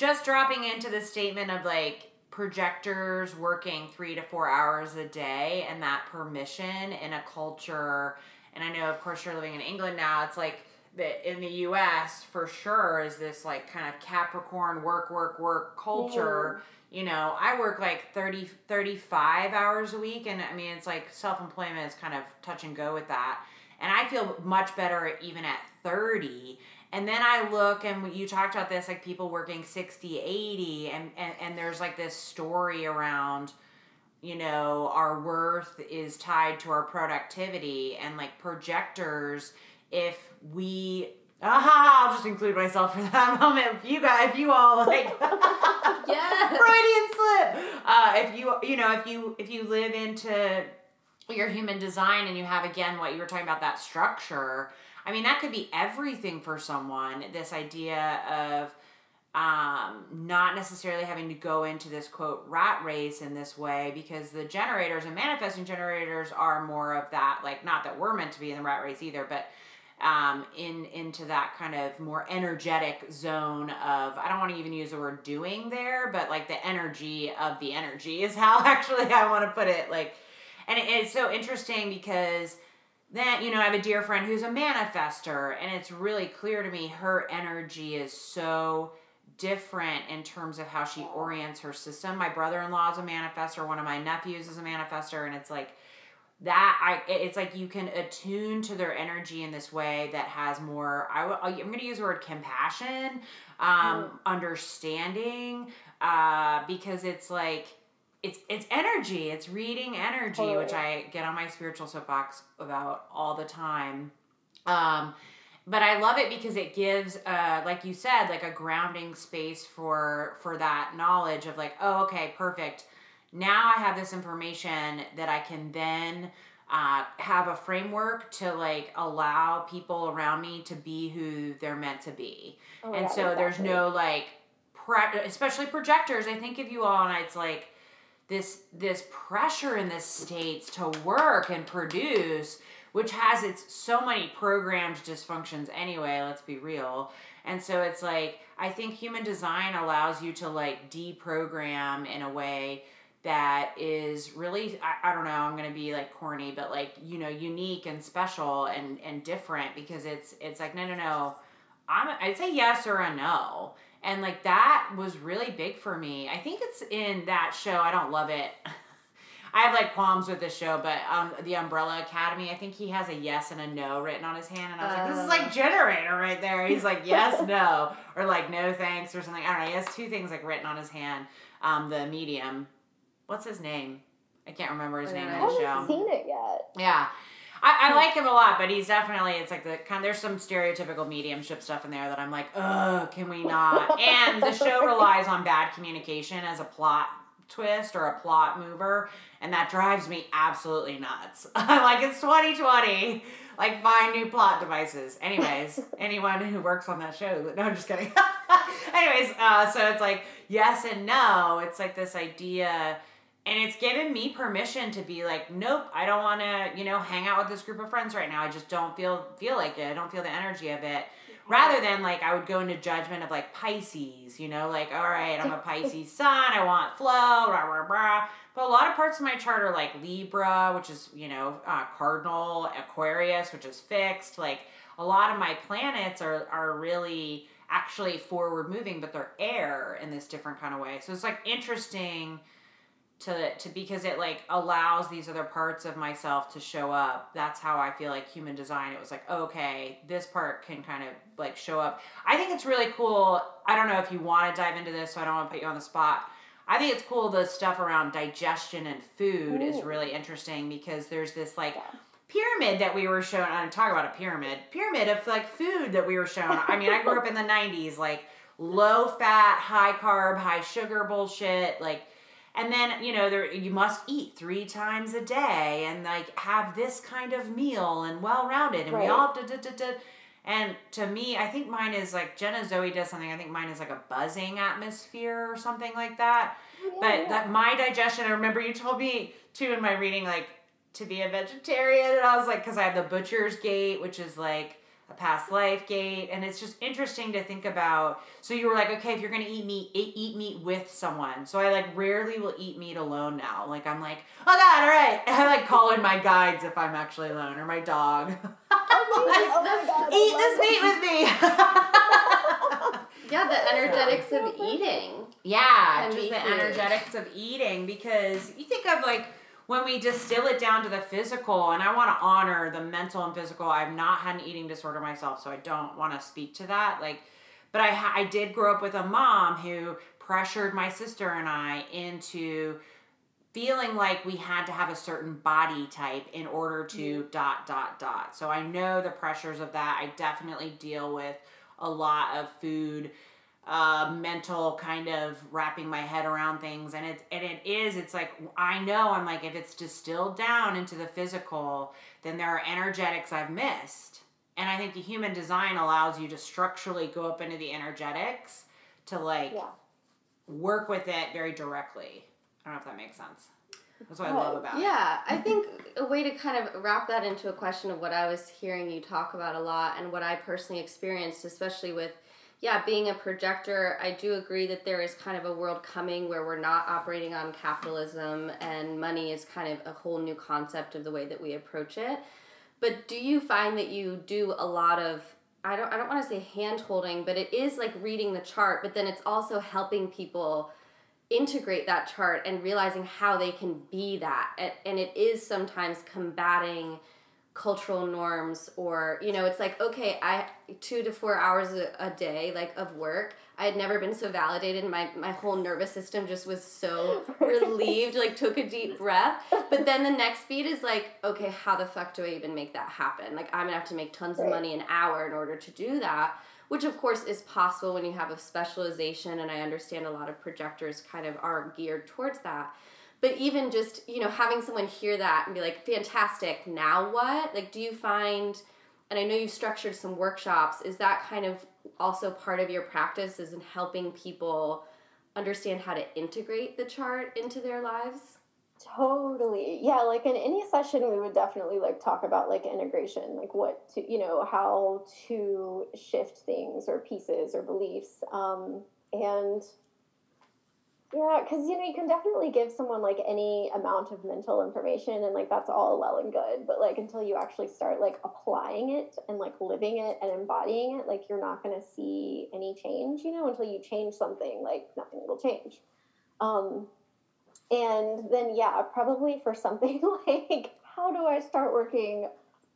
just dropping into the statement of like projectors working three to four hours a day and that permission in a culture. And I know, of course, you're living in England now. It's like that in the US for sure is this like kind of Capricorn work, work, work culture. You know, I work like 30, 35 hours a week. And I mean, it's like self employment is kind of touch and go with that. And I feel much better even at 30 and then I look and you talked about this like people working 60, 80 and, and, and there's like this story around you know our worth is tied to our productivity and like projectors if we aha I'll just include myself for that moment if you guys if you all like Yes. Freudian slip. Uh, if you you know if you if you live into your human design and you have again what you were talking about that structure. I mean that could be everything for someone. This idea of um, not necessarily having to go into this quote rat race in this way because the generators and manifesting generators are more of that like not that we're meant to be in the rat race either but um, in into that kind of more energetic zone of I don't want to even use the word doing there, but like the energy of the energy is how actually I want to put it. Like, and it- it's so interesting because then you know I have a dear friend who's a manifester, and it's really clear to me her energy is so different in terms of how she orients her system. My brother in law is a manifester. One of my nephews is a manifester, and it's like that I it's like you can attune to their energy in this way that has more I w- I'm going to use the word compassion um understanding uh because it's like it's it's energy it's reading energy which I get on my spiritual soapbox about all the time um but I love it because it gives, uh, like you said, like a grounding space for for that knowledge of like, oh, okay, perfect. Now I have this information that I can then uh, have a framework to like allow people around me to be who they're meant to be. Oh, and yeah, so there's no like, pre- especially projectors. I think of you all, and it's like this this pressure in the states to work and produce which has its so many programmed dysfunctions anyway let's be real. And so it's like i think human design allows you to like deprogram in a way that is really I, I don't know i'm gonna be like corny but like you know unique and special and and different because it's it's like no no no. I'm i'd say yes or a no and like that was really big for me i think it's in that show i don't love it I have like qualms with this show, but um, the Umbrella Academy, I think he has a yes and a no written on his hand, and I was like, this is like generator right there. He's like yes, no, or like no thanks or something. I don't know. He has two things like written on his hand. Um, the medium, what's his name? I can't remember his I name I haven't show. seen it yet. Yeah. I, I like him a lot, but he's definitely it's like the kind. There's some stereotypical mediumship stuff in there that I'm like, oh, can we not? And the show relies on bad communication as a plot twist or a plot mover, and that drives me absolutely nuts. I'm like, it's 2020. Like, find new plot devices. Anyways, anyone who works on that show, no, I'm just kidding. Anyways, uh, so it's like yes and no. It's like this idea and it's given me permission to be like nope i don't want to you know hang out with this group of friends right now. I just don't feel feel like it. I don't feel the energy of it. Rather than like i would go into judgment of like pisces you know like all right i'm a pisces sun. I want flow rah, rah, rah. but a lot of parts of my chart are like libra which is you know uh, cardinal aquarius which is fixed. Like a lot of my planets are are really actually forward moving but they're air in this different kind of way. So it's like interesting to to because it like allows these other parts of myself to show up. That's how i feel like human design it was like okay this part can kind of like show up. I think it's really cool i don't know if you want to dive into this so i don't want to put you on the spot. I think it's cool the stuff around digestion and food is really interesting because there's this like Yeah. pyramid that we were shown i'm talking about a pyramid pyramid of like food that we were shown. I mean i grew up in the 90s like low fat high carb high sugar bullshit like and then you know there you must eat three times a day and like have this kind of meal and well rounded and we all da, da, da, da. and to me i think mine is like jenna zoe does something i think mine is like a buzzing atmosphere or something like that Yeah, but yeah. that my digestion i remember you told me too in my reading like to be a vegetarian and i was like because i have the butcher's gate which is like a past life gate. And it's just interesting to think about so you were like okay if you're gonna eat meat eat, eat meat with someone. So i like rarely will eat meat alone now. Like i'm like oh god all right. I like call in my guides if i'm actually alone or my dog. Oh my God, eat this meat with me. Yeah, the energetics of eating. Yeah, just the energetics of eating because you think of like when we distill it down to the physical, and I want to honor the mental and physical. I've not had an eating disorder myself, so I don't want to speak to that. Like, but I I did grow up with a mom who pressured my sister and I into feeling like we had to have a certain body type in order to dot dot dot. So I know the pressures of that. I definitely deal with a lot of food uh, mental kind of wrapping my head around things. And it and it is it's like I know I'm like if it's distilled down into the physical then there are energetics I've missed. And I think the human design allows you to structurally go up into the energetics to like Yeah. work with it very directly. I don't know if that makes sense. That's what I love about it. Yeah, I think a way to kind of wrap that into a question of what I was hearing you talk about a lot and what I personally experienced, especially with, yeah, being a projector, I do agree that there is kind of a world coming where we're not operating on capitalism and money is kind of a whole new concept of the way that we approach it. But do you find that you do a lot of I don't I don't want to say hand holding, but it is like reading the chart, but then it's also helping people integrate that chart and realizing how they can be that and, and it is sometimes combating cultural norms or you know it's like okay i two to four hours a, a, day like of work i had never been so validated. My my whole nervous system just was so relieved like took a deep breath. But then the next beat is like okay how the fuck do i even make that happen? Like i'm gonna have to make tons of money an hour in order to do that which of course is possible when you have a specialization and i understand a lot of projectors kind of are geared towards that but even just you know having someone hear that and be like fantastic now what? Like do you find and i know you've structured some workshops is that kind of also part of your practice is in helping people understand how to integrate the chart into their lives? Totally. Yeah like in any session we would definitely like talk about like integration like what to you know how to shift things or pieces or beliefs um and yeah, because you know you can definitely give someone like any amount of mental information, and like that's all well and good. But like until you actually start like applying it and like living it and embodying it, like you're not going to see any change. You know, until you change something, like nothing will change. Um, and then yeah, probably for something like how do I start working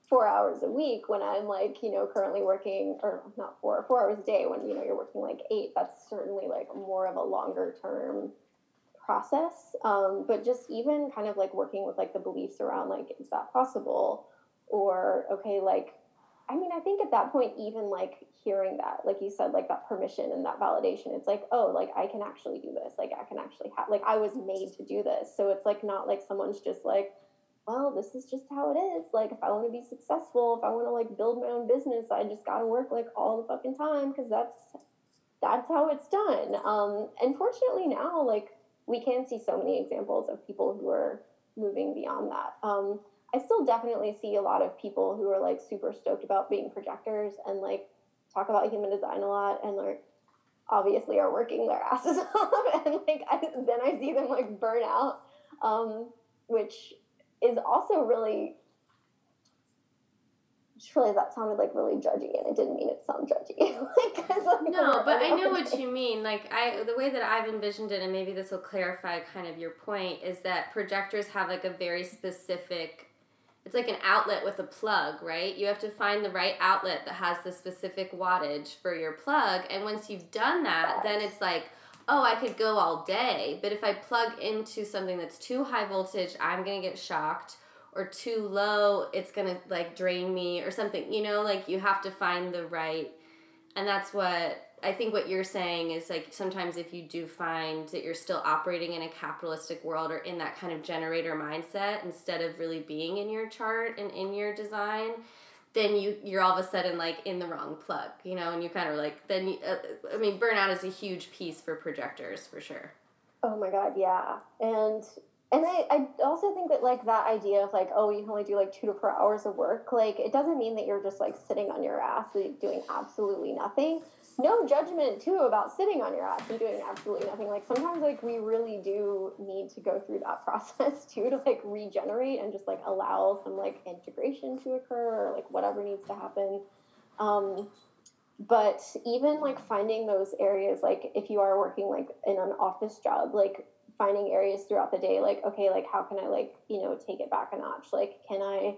four hours a week when I'm like, you know, currently working, or not four, four hours a day when, you know, you're working like eight, that's certainly like more of a longer term process. Um, but just even kind of like working with like the beliefs around like, is that possible? Or, okay, like, I mean, I think at that point, even like hearing that, like you said, like that permission and that validation, it's like, oh, like I can actually do this. Like I can actually have, like I was made to do this. So it's like not like someone's just like, well, this is just how it is. Like, if I want to be successful, if I want to like build my own business, I just got to work like all the fucking time because that's that's how it's done. Um, and fortunately now, like we can see so many examples of people who are moving beyond that. Um, I still definitely see a lot of people who are like super stoked about being projectors and like talk about human design a lot and like obviously are working their asses off and like I, then I see them like burn out, um, which is also really just that sounded like really judgy and I didn't mean it to sound judgy. like, like, no, but I know what you mean. Like I the way that I've envisioned it and maybe this will clarify kind of your point is that projectors have like a very specific it's like an outlet with a plug, right? You have to find the right outlet that has the specific wattage for your plug and once you've done that, then it's like oh, I could go all day, but if I plug into something that's too high voltage, I'm going to get shocked or too low, it's going to like drain me or something. You know, like you have to find the right and that's what I think what you're saying is like sometimes if you do find that you're still operating in a capitalistic world or in that kind of generator mindset instead of really being in your chart and in your design, then you you're all of a sudden like in the wrong plug, you know, and you kind of like then you, uh, I mean burnout is a huge piece for projectors for sure. Oh my god, yeah, and and I, I also think that like that idea of like oh you can only do like two to four hours of work like it doesn't mean that you're just like sitting on your ass like, doing absolutely nothing no judgment too about sitting on your ass and doing absolutely nothing. Like sometimes like we really do need to go through that process too to like regenerate and just like allow some like integration to occur or like whatever needs to happen. Um, but even like finding those areas, like if you are working like in an office job, like finding areas throughout the day, like okay, like how can I like you know take it back a notch? Like can I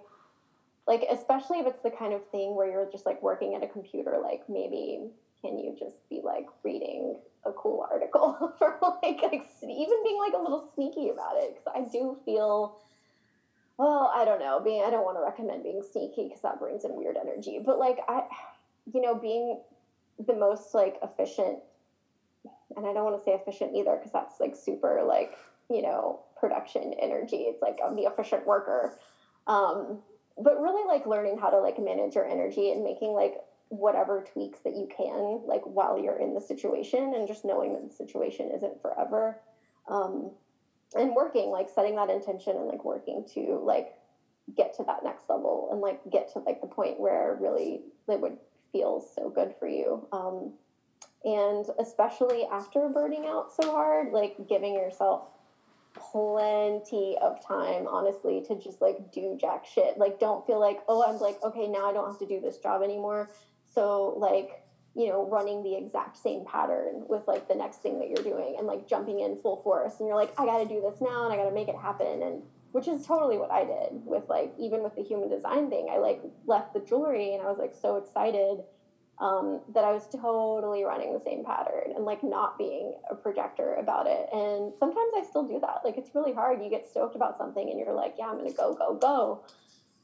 like especially if it's the kind of thing where you're just like working at a computer like maybe can you just be like reading a cool article for like, like even being like a little sneaky about it? Because I do feel well I don't know being I don't want to recommend being sneaky because that brings in weird energy but like I you know being the most like efficient and I don't want to say efficient either because that's like super like you know production energy it's like I'm the efficient worker um but really like learning how to like manage your energy and making like whatever tweaks that you can like while you're in the situation and just knowing that the situation isn't forever um, and working like setting that intention and like working to like get to that next level and like get to like the point where really it would feel so good for you. Um, and especially after burning out so hard like giving yourself plenty of time honestly to just like do jack shit. Like don't feel like oh i'm like okay now i don't have to do this job anymore so like, you know, running the exact same pattern with like the next thing that you're doing and like jumping in full force and you're like, I got to do this now and I got to make it happen and which is totally what I did with like even with the human design thing. I like left the jewelry and I was like so excited um, that I was totally running the same pattern and like not being a projector about it. And sometimes I still do that. Like it's really hard. You get stoked about something and you're like, yeah, I'm gonna go, go, go.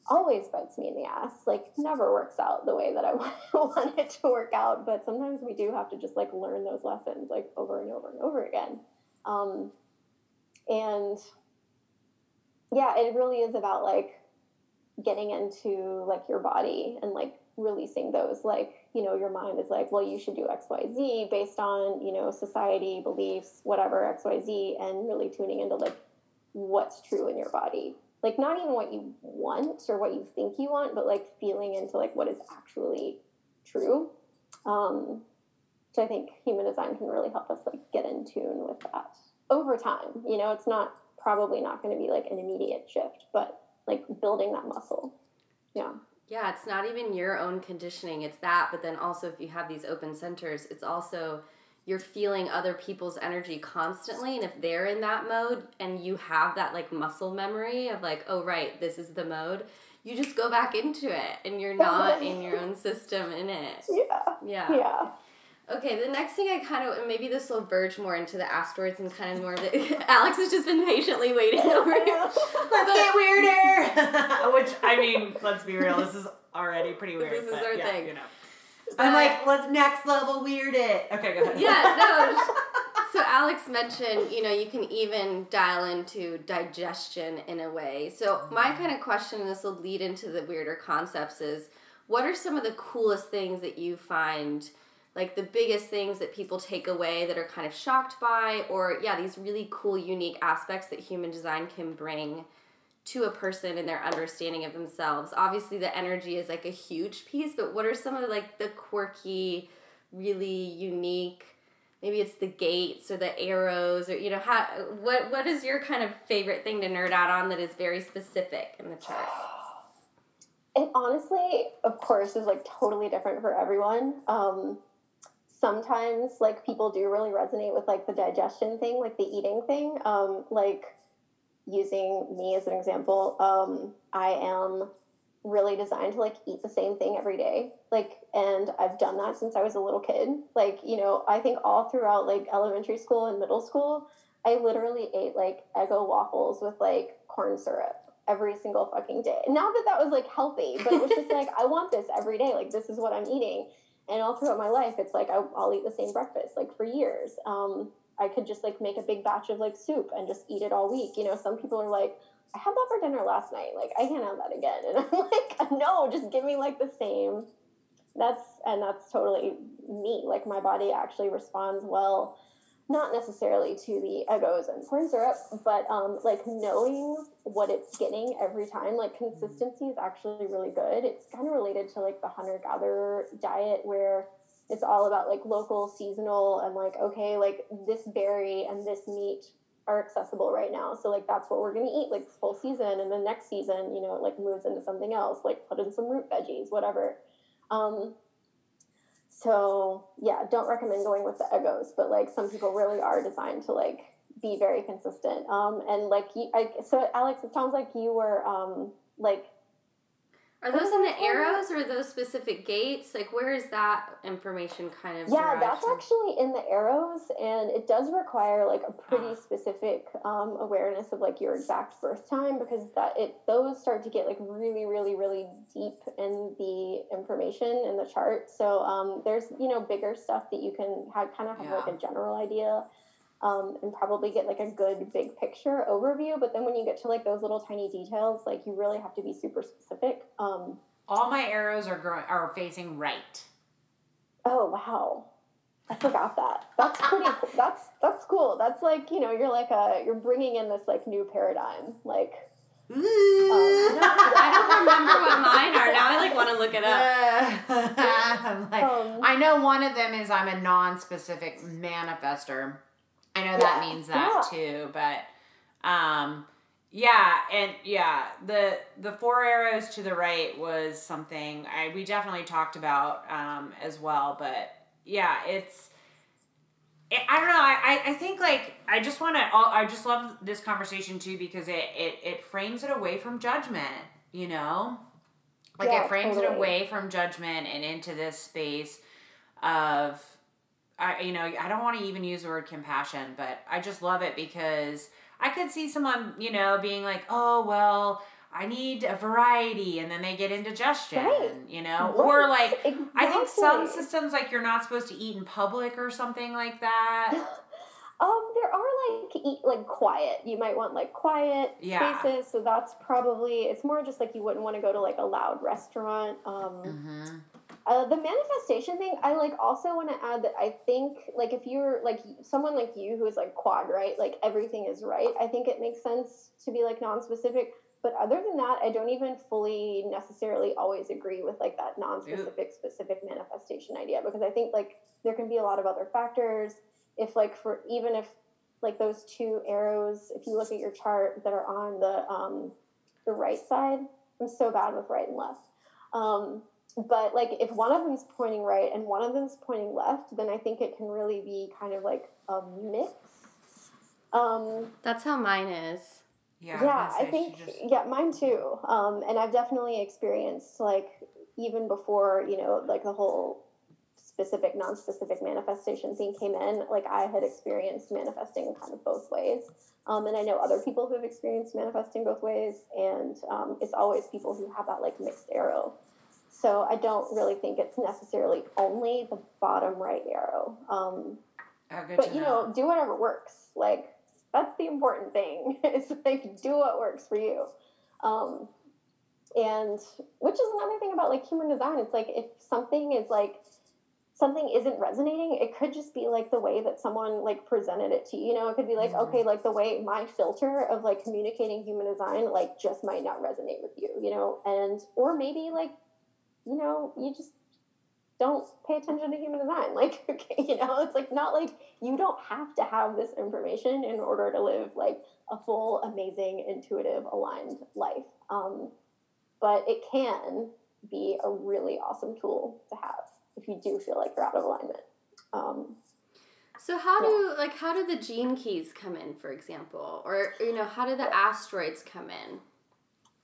Always bites me in the ass. Like never works out the way that I want it to work out. But sometimes we do have to just like learn those lessons like over and over and over again. Um, and yeah, it really is about like getting into like your body and like releasing those like you know your mind is like well you should do xyz based on you know society beliefs whatever xyz and really tuning into like what's true in your body like not even what you want or what you think you want but like feeling into like what is actually true. Um so i think human design can really help us like get in tune with that over time. You know it's not probably not going to be like an immediate shift but like building that muscle. Yeah. Yeah, it's not even your own conditioning, it's that, but then also if you have these open centers, it's also you're feeling other people's energy constantly and if they're in that mode and you have that like muscle memory of like, oh right, this is the mode, you just go back into it and you're not in your own system in it. Yeah. Yeah. Yeah. Okay, the next thing I kind of, maybe this will verge more into the asteroids and kind of more of the. Alex has just been patiently waiting over here. Let's get weirder. Which I mean, let's be real. This is already pretty weird. This is but our yeah, thing. You know. I'm like, let's next level weird it. Okay, go ahead. Yeah, no. So Alex mentioned, you know, you can even dial into digestion in a way. So my mm-hmm. kind of question, and this will lead into the weirder concepts, is what are some of the coolest things that you find? like the biggest things that people take away that are kind of shocked by or yeah these really cool unique aspects that human design can bring to a person and their understanding of themselves. Obviously the energy is like a huge piece but what are some of like the quirky really unique maybe it's the gates or the arrows or you know how what what is your kind of favorite thing to nerd out on that is very specific in the chart it honestly of course is like totally different for everyone. Um sometimes like people do really resonate with like the digestion thing, like the eating thing. Um, like using me as an example, um, I am really designed to like eat the same thing every day. Like, and I've done that since I was a little kid. Like, you know, I think all throughout like elementary school and middle school, I literally ate like Eggo waffles with like corn syrup every single fucking day. Not that that was like healthy, but it was just like, I want this every day. Like, this is what I'm eating and all throughout my life it's like I, will eat the same breakfast like for years um, i could just like make a big batch of like soup and just eat it all week. You know some people are like i had that for dinner last night. Like i can't have that again. And i'm like no just give me like the same. That's and that's totally me. Like my body actually responds well not necessarily to the Eggos and corn syrup, but um, like knowing what it's getting every time, like consistency is actually really good. It's kind of related to like the hunter gatherer diet where it's all about like local, seasonal, and like, okay, like this berry and this meat are accessible right now. So like that's what we're gonna eat like full season, and then next season, you know, it like moves into something else, like put in some root veggies, whatever. Um, so yeah, don't recommend going with the Eggos, but like some people really are designed to like be very consistent. Um, and like you, I, so Alex, it sounds like you were um, like are those in the arrows or those specific gates? Like, where is that information kind of? Yeah, that's from? actually in the arrows, and it does require like a pretty ah. specific um, awareness of like your exact birth time because that it those start to get like really, really, really deep in the information in the chart. So um, there's you know bigger stuff that you can have, kind of have yeah. like a general idea um, and probably get like a good big picture overview. But then when you get to like those little tiny details, like you really have to be super specific. Um, All my arrows are growing are facing right. Oh wow. I forgot that. That's pretty. cool. that's that's cool. That's like you know you're like a you're bringing in this like new paradigm. Like um, I don't remember what mine are now. I like want to look it up. like, um, I know one of them is I'm a non-specific manifester. I know that means that too, but um yeah, and yeah, the the four arrows to the right was something I we definitely talked about um as well, but yeah, it's I don't know. I, I think like I just want to. I just love this conversation too because it, it it frames it away from judgment. You know, like Yeah, it frames it away from judgment and into this space of, I you know I don't want to even use the word compassion, but I just love it because I could see someone you know being like, oh well. I need a variety, and then they get indigestion, Right. you know, or Right, like I think some systems like you're not supposed to eat in public or something like that. Um, there are like eat like quiet. You might want like quiet Yeah. spaces. So that's probably it's more just like you wouldn't want to go to like a loud restaurant. Um, Mm-hmm. Uh, the manifestation thing, I like also want to add that I think like if you're like someone like you who is like quad right, like everything is right. I think it makes sense to be like non-specific. But other than that, I don't even fully necessarily always agree with like that non-specific specific manifestation idea because I think like there can be a lot of other factors. If like for even if like those two arrows, if you look at your chart that are on the um, the right side, I'm so bad with right and left. Um, but like if one of them's pointing right and one of them's pointing left, then I think it can really be kind of like a mix. Um, That's how mine is. Yeah, yeah, was I think just- yeah, mine too. Um, and I've definitely experienced like even before you know like the whole specific non-specific manifestation thing came in. Like I had experienced manifesting kind of both ways, um, and I know other people who have experienced manifesting both ways. And um, it's always people who have that like mixed arrow. So I don't really think it's necessarily only the bottom right arrow. Um, oh, but you know, do whatever works. Like that's the important thing. is like do what works for you. Um, and which is another thing about like human design. It's like if something is like something isn't resonating, it could just be like the way that someone like presented it to you. You know, it could be like, Mhm. okay, like the way my filter of like communicating human design like just might not resonate with you, you know, and or maybe like, you know, you just don't pay attention to human design. Like, okay, you know, it's like not like you don't have to have this information in order to live like a full, amazing, intuitive, aligned life. Um, but it can be a really awesome tool to have if you do feel like you're out of alignment. Um, So how do like how do the gene keys come in, for example, or you know how do the asteroids come in?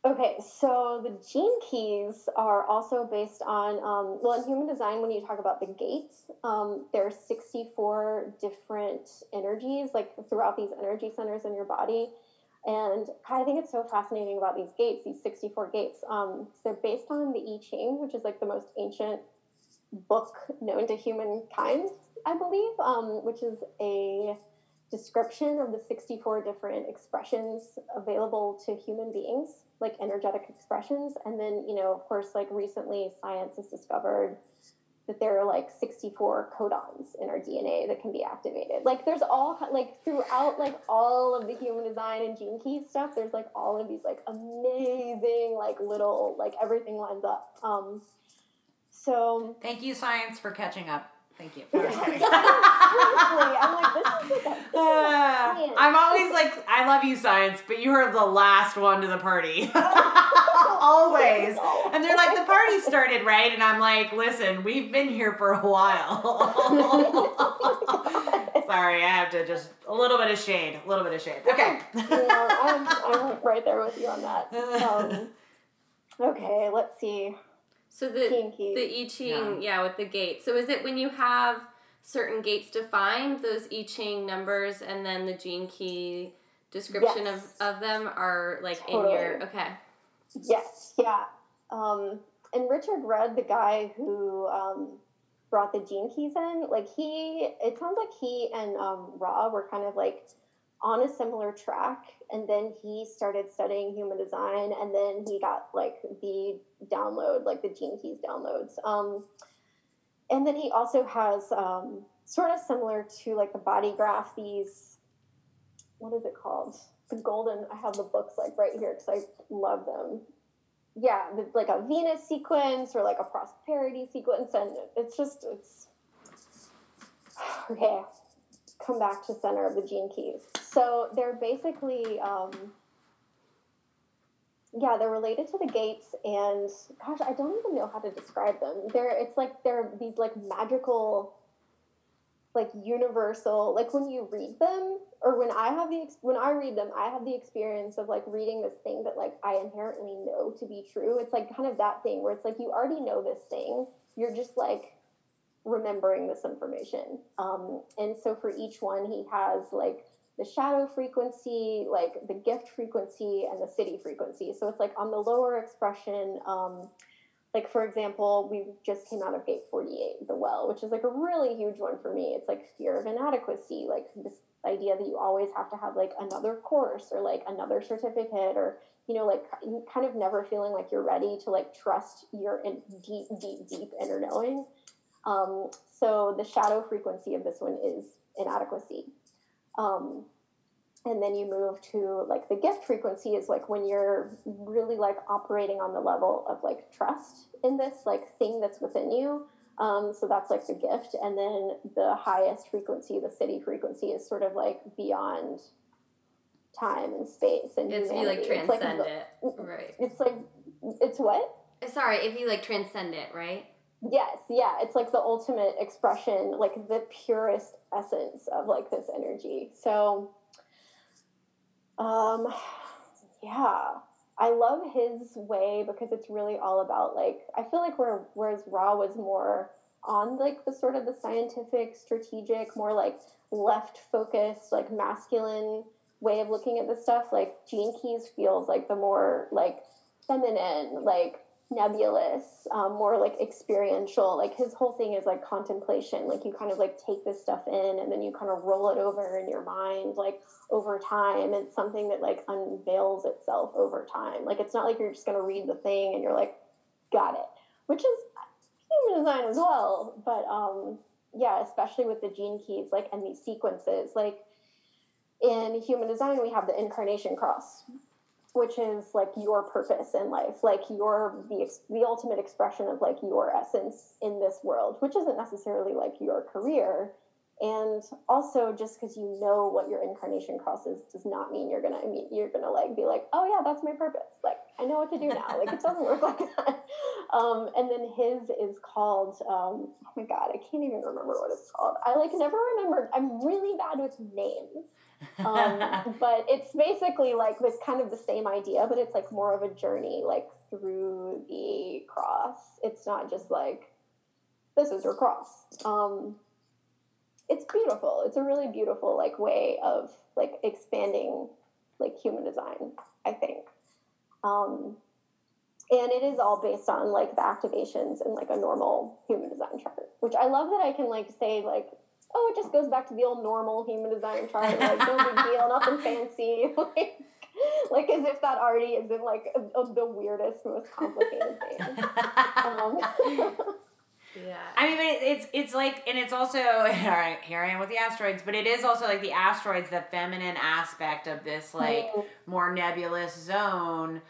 Okay, so the gene keys are also based on, um, well, in human design, when you talk about the gates, um, there are 64 different energies, like throughout these energy centers in your body. And I think it's so fascinating about these gates, these 64 gates. Um, they're based on the I Ching, which is like the most ancient book known to humankind, I believe, um, which is a description of the 64 different expressions available to human beings, like energetic expressions. And then, you know, of course, like recently science has discovered that there are like 64 codons in our DNA that can be activated. Like there's all like throughout like all of the human design and gene key stuff, there's like all of these like amazing like little like everything lines up. Um so Thank you, science, for catching up. Thank you. I'm like, this is this is Uh. I'm always like, I love you, science, but you are the last one to the party. always. And they're like, the party started, right? And I'm like, listen, we've been here for a while. Sorry, I have to just a little bit of shade, a little bit of shade. Okay. no, I'm, I'm right there with you on that. Um, okay, let's see. So the Gene keys. the I Ching, yeah. with the gates. So is it when you have certain gates defined, those I Ching numbers, and then the gene key description Yes. of, of them are like in your okay. Yes, yeah. Um, and Richard Rudd, the guy who um, brought the gene keys in, like he, it sounds like he and um, Ra were kind of like on a similar track. And then he started studying human design, and then he got like the download, like the gene keys downloads. Um, and then he also has um, sort of similar to like the body graph, these, what is it called? The golden, I have the books like right here because I love them yeah, like a Venus sequence or like a prosperity sequence, and it's just it's okay. Come back to center of the gene keys. So they're basically, um, yeah, they're related to the gates, and gosh, I don't even know how to describe them. They're it's like they're these like magical like universal like when you read them or when i have the when i read them i have the experience of like reading this thing that like i inherently know to be true it's like kind of that thing where it's like you already know this thing you're just like remembering this information. Um, and so for each one he has like the shadow frequency like the gift frequency and the siddhi frequency. So it's like on the lower expression um, like for example we just came out of gate 48 the well which is like a really huge one for me. It's like fear of inadequacy like this idea that you always have to have like another course or like another certificate or you know like kind of never feeling like you're ready to like trust your in deep deep deep inner knowing um, so the shadow frequency of this one is inadequacy. Um, and then you move to like the gift frequency is like when you're really like operating on the level of like trust in this like thing that's within you. Um, so that's like the gift. And then the highest frequency the siddhi frequency is sort of like beyond time and space and it's you like transcend it's like it right. it's like it's what? Sorry if you like transcend it right yes yeah it's like the ultimate expression like the purest essence of like this energy so um, yeah, I love his way because it's really all about like I feel like where whereas Ra was more on like the sort of the scientific, strategic, more like left focused, like masculine way of looking at this stuff. Like Gene Keys feels like the more like feminine, like nebulous, um, more like experiential. Like his whole thing is like contemplation. Like you kind of like take this stuff in and then you kind of roll it over in your mind, like over time. It's something that like unveils itself over time. Like it's not like you're just gonna read the thing and you're like, got it, which is human design as well. But um, yeah, especially with the gene keys, like and these sequences, like in human design we have the incarnation cross which is like your purpose in life like your the, the ultimate expression of like your essence in this world which isn't necessarily like your career and also just because you know what your incarnation cross is does not mean you're gonna I mean, you're gonna like be like oh yeah that's my purpose. Like i know what to do now. Like it doesn't work like that. Um, and then his is called um, oh my god i can't even remember what it's called. I like never remembered. I'm really bad with names. Um, but it's basically like this kind of the same idea, but it's like more of a journey, like through the cross. It's not just like this is your cross. Um, it's beautiful. It's a really beautiful like way of like expanding like human design. I think. Um, and it is all based on like the activations and like a normal human design chart, which I love that I can like say like oh, it just goes back to the old normal human design chart. Like, no big deal, nothing fancy. like, like as if that already isn't like a, a, the weirdest, most complicated thing. Um, yeah. I mean, but it's it's like, and it's also all right. Here I am with the asteroids, but it is also like the asteroids, the feminine aspect of this like more nebulous zone,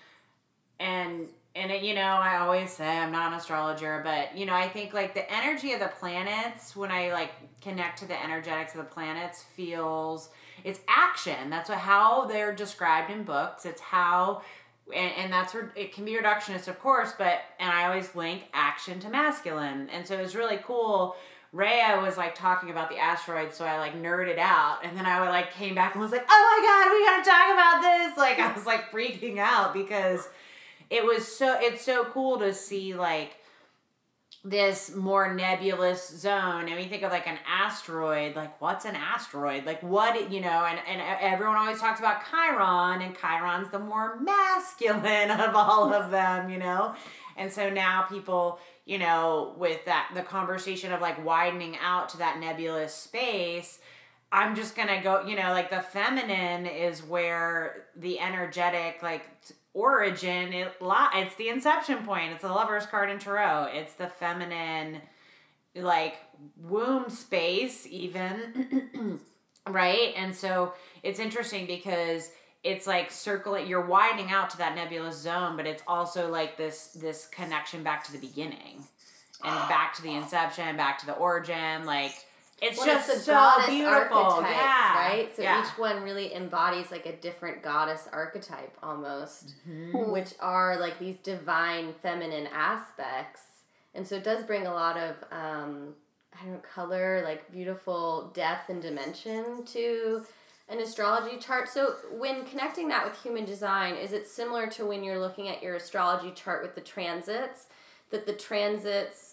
and and it, you know, I always say I'm not an astrologer, but you know, I think like the energy of the planets when I like connect to the energetics of the planets feels it's action. That's what how they're described in books. It's how and, and that's where it can be reductionist, of course, but and I always link action to masculine. And so it was really cool. Rhea was like talking about the asteroids, so I like nerded out, and then I like came back and was like, "Oh my god, we gotta talk about this!" Like I was like freaking out because it was so it's so cool to see like this more nebulous zone. And we think of like an asteroid like what's an asteroid? Like what you know and, and everyone always talks about chiron and chiron's the more masculine of all of them you know? And so now people you know with that the conversation of like widening out to that nebulous space i'm just gonna go you know like the feminine is where the energetic like origin it it's the inception point. It's the lover's card in tarot. It's the feminine like womb space even right? And so it's interesting because it's like circling you're widening out to that nebulous zone but it's also like this this connection back to the beginning and back to the inception back to the origin like it's well, just it's the so beautiful, yeah. right? So yeah. each one really embodies like a different goddess archetype almost, mm-hmm. which are like these divine feminine aspects. And so it does bring a lot of um, I don't know, color, like beautiful depth and dimension to an astrology chart. So when connecting that with human design, is it similar to when you're looking at your astrology chart with the transits? That the transits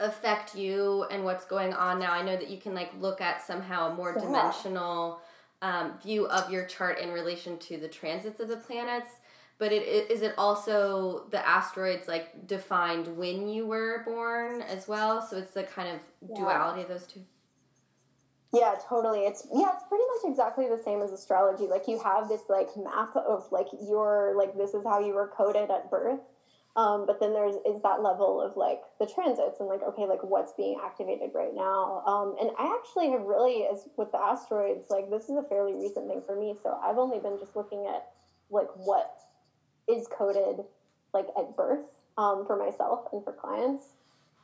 affect you and what's going on now. I know that you can like look at somehow a more Yeah. dimensional um, view of your chart in relation to the transits of the planets. But it, it is it also the asteroids like defined when you were born as well. So it's the kind of Yeah. duality of those two. Yeah, totally. It's yeah, it's pretty much exactly the same as astrology. Like you have this like map of like your like this is how you were coded at birth. Um, but then there's is that level of like the transits and like okay like what's being activated right now. Um, and I actually have really as with the asteroids like this is a fairly recent thing for me. So I've only been just looking at like what is coded like at birth um, for myself and for clients,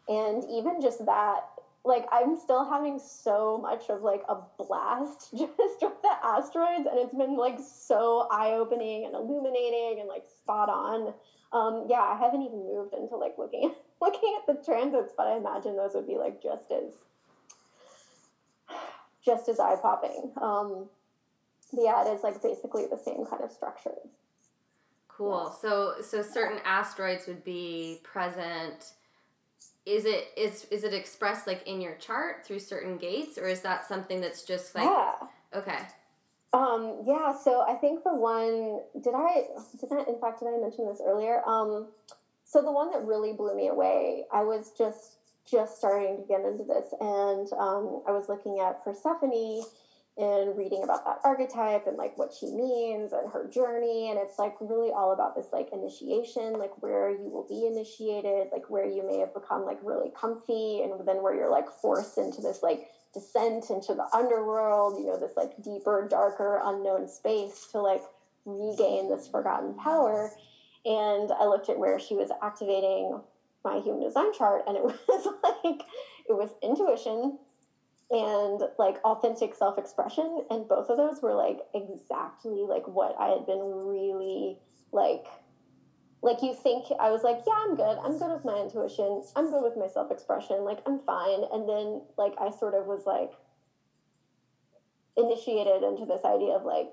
and even just that like I'm still having so much of like a blast just with the asteroids, and it's been like so eye opening and illuminating and like spot on. Um, yeah, I haven't even moved into like looking at, looking at the transits, but I imagine those would be like just as just as eye popping. Um, yeah, it is like basically the same kind of structure. Cool. So so certain asteroids would be present. Is it is is it expressed like in your chart through certain gates, or is that something that's just like yeah. okay? Um, yeah, so I think the one did I did I in fact did I mention this earlier? Um, so the one that really blew me away, I was just just starting to get into this, and um, I was looking at Persephone and reading about that archetype and like what she means and her journey, and it's like really all about this like initiation, like where you will be initiated, like where you may have become like really comfy, and then where you're like forced into this like descent into the underworld, you know, this like deeper, darker, unknown space to like regain this forgotten power. And I looked at where she was activating my human design chart, and it was like, it was intuition and like authentic self expression. And both of those were like exactly like what I had been really like like you think I was like, yeah, I'm good. I'm good with my intuition. I'm good with my self expression. Like I'm fine. And then like I sort of was like initiated into this idea of like,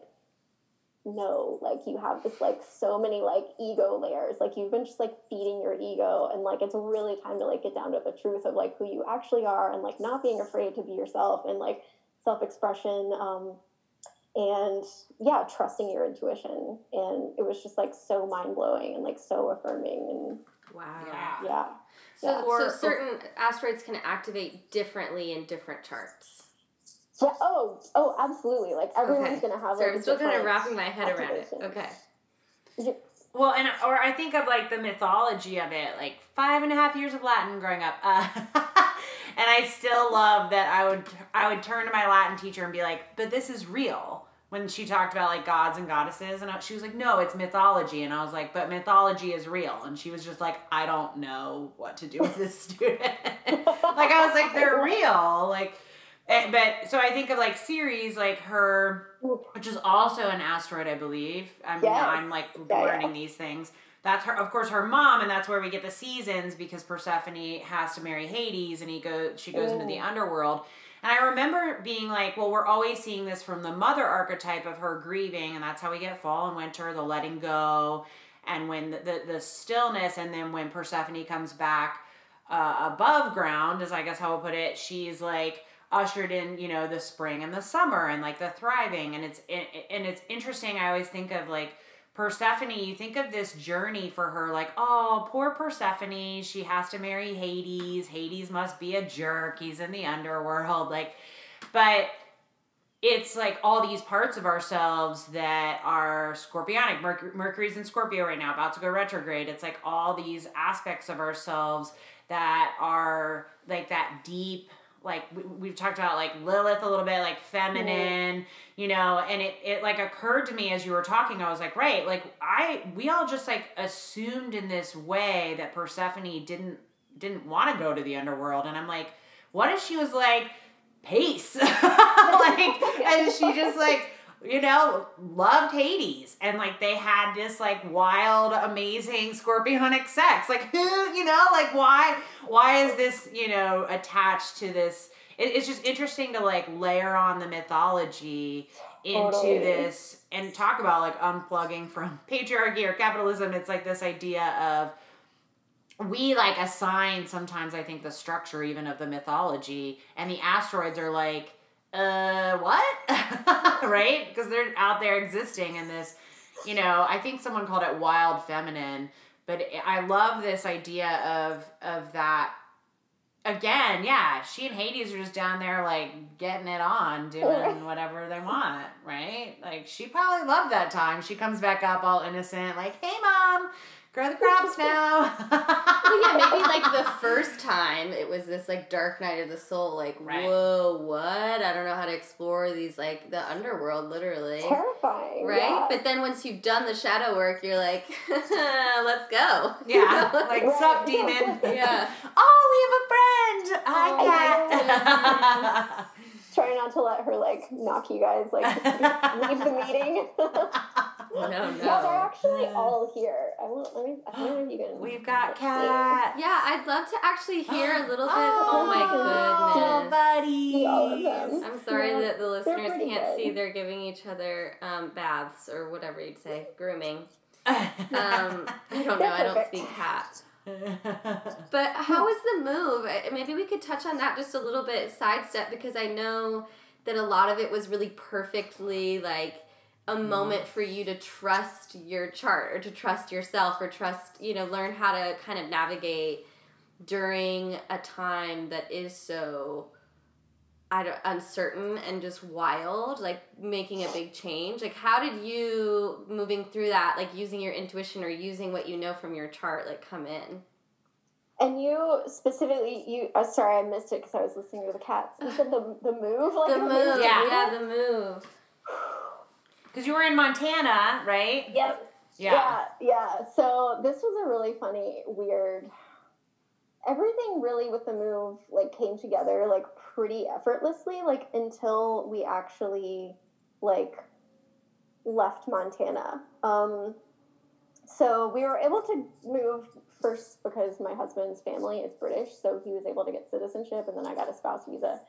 no, like you have this like so many like ego layers. Like you've been just like feeding your ego and like it's really time to like get down to the truth of like who you actually are and like not being afraid to be yourself and like self expression. Um, and yeah, trusting your intuition. And it was just like so mind blowing and like so affirming. And Wow. Yeah. yeah, So, Yeah. so Or- certain asteroids can activate differently in different charts. yeah. Oh, oh, absolutely. Like everyone's Okay. gonna have Sorry, like I'm still kind of wrapping my head around it. activation. Okay. Well, and or I think of like the mythology of it, like five and a half years of Latin growing up, uh, and I still love that I would I would turn to my Latin teacher and be like, "But this is real." When she talked about like gods and goddesses, and I- she was like, "No, it's mythology," and I was like, "But mythology is real," and she was just like, "I don't know what to do with this student." like I was like, "They're real," like. eh, But so I think of like Ceres, like her which is also an asteroid, I believe. I mean, Yes. I'm like learning these things. That's her, of course, her mom, and that's where we get the seasons because Persephone has to marry Hades, and he goes, she goes into the Mm. underworld. And I remember being like, well, we're always seeing this from the mother archetype of her grieving, and that's how we get fall and winter, the letting go, and when the the, the stillness, and then when Persephone comes back uh, above ground, is I guess how I'll put it. She's like ushered in, you know, the spring and the summer and like the thriving, and it's and it's interesting. I always think of like Persephone. You think of this journey for her, like, oh, poor Persephone. She has to marry Hades. Hades must be a jerk. He's in the underworld, like, but it's like all these parts of ourselves that are scorpionic. Mercury, Mercury's in Scorpio right now, about to go retrograde. It's like all these aspects of ourselves that are like that deep, like we, we've talked about like Lilith a little bit, like feminine, you know, and it, it like occurred to me as you were talking, I was like, right, like I, we all just like assumed in this way that Persephone didn't, didn't want to go to the underworld. And I'm like, what if she was like, pace like and she just like you know, loved Hades and like they had this like wild, amazing scorpionic sex. Like who, you know, like why why is this, you know, attached to this it, it's just interesting to like layer on the mythology into Totally. this and talk about like unplugging from patriarchy or capitalism. It's like this idea of we like assign sometimes I think the structure even of the mythology and the asteroids are like uh what? Right? Because they're out there existing in this you know I think someone called it wild feminine but I love this idea of of that again yeah she and Hades are just down there like getting it on doing whatever they want right? Like she probably loved that time. She comes back up all innocent like hey mom grow the crops now Well, yeah, maybe like the first time it was this like dark night of the soul, like Right. whoa, what? I don't know how to explore these like the underworld, literally. Terrifying. Right? yeah. But then once you've done the shadow work, you're like, let's go. yeah like Right. sup demon yeah. oh we have a friend hi Oh, cat Try not to let her like knock you guys like leave the meeting. No, No, they're no. actually all here. I won't. Let me. I don't know if you can. We've got let's cat. Yeah, I'd love to actually hear a little bit. Oh, Oh, my goodness. buddy. All of them. I'm sorry Yeah, that the listeners can't good. see. They're giving each other um, baths or whatever you'd say, grooming. Um, I don't know. I don't speak cat. But how was the move? Maybe we could touch on that just a little bit, sidestep, because I know that a lot of it was really perfectly like a mm-hmm. moment for you to trust your chart or to trust yourself or trust, you know, learn how to kind of navigate during a time that is so I don't, uncertain and just wild, like making a big change. Like, how did you moving through that, like using your intuition or using what you know from your chart, like come in? And you specifically, you. Uh, sorry, I missed it because I was listening to the cats. You said the the move, like the a move, Yeah. yeah, the move. Because you were in Montana, right? Yep. Yeah. yeah, yeah. So this was a really funny, weird. Everything really with the move like came together like pretty effortlessly, like until we actually like left Montana. Um, so we were able to move first because my husband's family is British, so he was able to get citizenship, and then I got a spouse visa.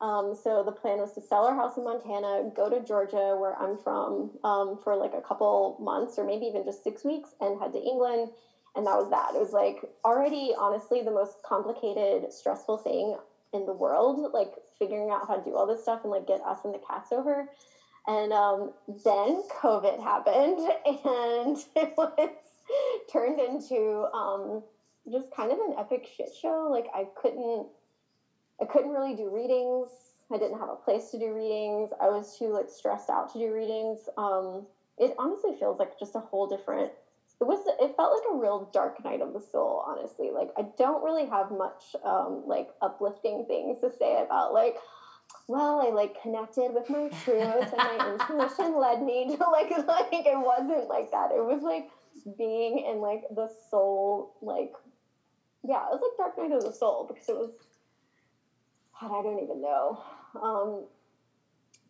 Um, so the plan was to sell our house in Montana, go to Georgia, where I'm from, um, for like a couple months or maybe even just six weeks, and head to England. And that was that. It was like already, honestly, the most complicated, stressful thing in the world, like figuring out how to do all this stuff and like get us and the cats over. And um, then COVID happened, and it was turned into um, just kind of an epic shit show. Like I couldn't, I couldn't really do readings. I didn't have a place to do readings. I was too like stressed out to do readings. Um, it honestly feels like just a whole different. It was. It felt like a real dark night of the soul. Honestly, like I don't really have much um, like uplifting things to say about like well, I like connected with my truth and my intuition led me to like like it wasn't like that. It was like being in like the soul like yeah, it was like Dark Night of the Soul because it was God, I don't even know. Um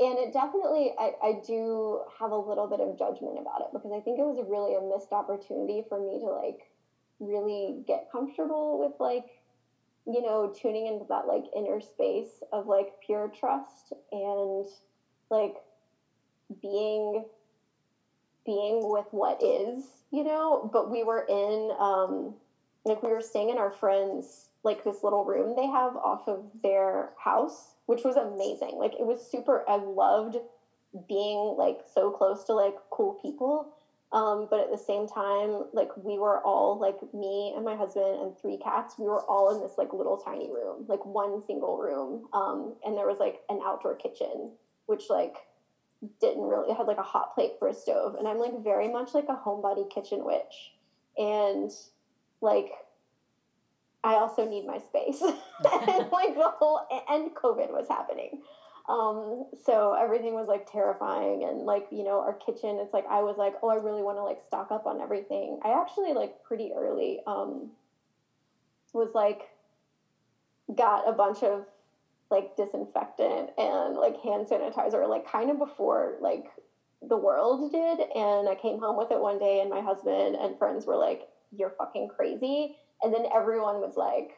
and it definitely I, I do have a little bit of judgment about it because I think it was really a missed opportunity for me to like really get comfortable with like you know, tuning into that like inner space of like pure trust and like being being with what is, you know, but we were in um like we were staying in our friends like this little room they have off of their house, which was amazing. Like it was super I loved being like so close to like cool people. Um, but at the same time, like we were all like me and my husband and three cats. We were all in this like little tiny room, like one single room. Um, and there was like an outdoor kitchen, which like didn't really had like a hot plate for a stove. And I'm like very much like a homebody kitchen witch, and like I also need my space. and like the whole and COVID was happening. Um, so everything was like terrifying and like, you know, our kitchen, it's like I was like, oh, I really want to like stock up on everything. I actually like pretty early um was like got a bunch of like disinfectant and like hand sanitizer like kind of before like the world did. And I came home with it one day, and my husband and friends were like, "You're fucking crazy." And then everyone was like,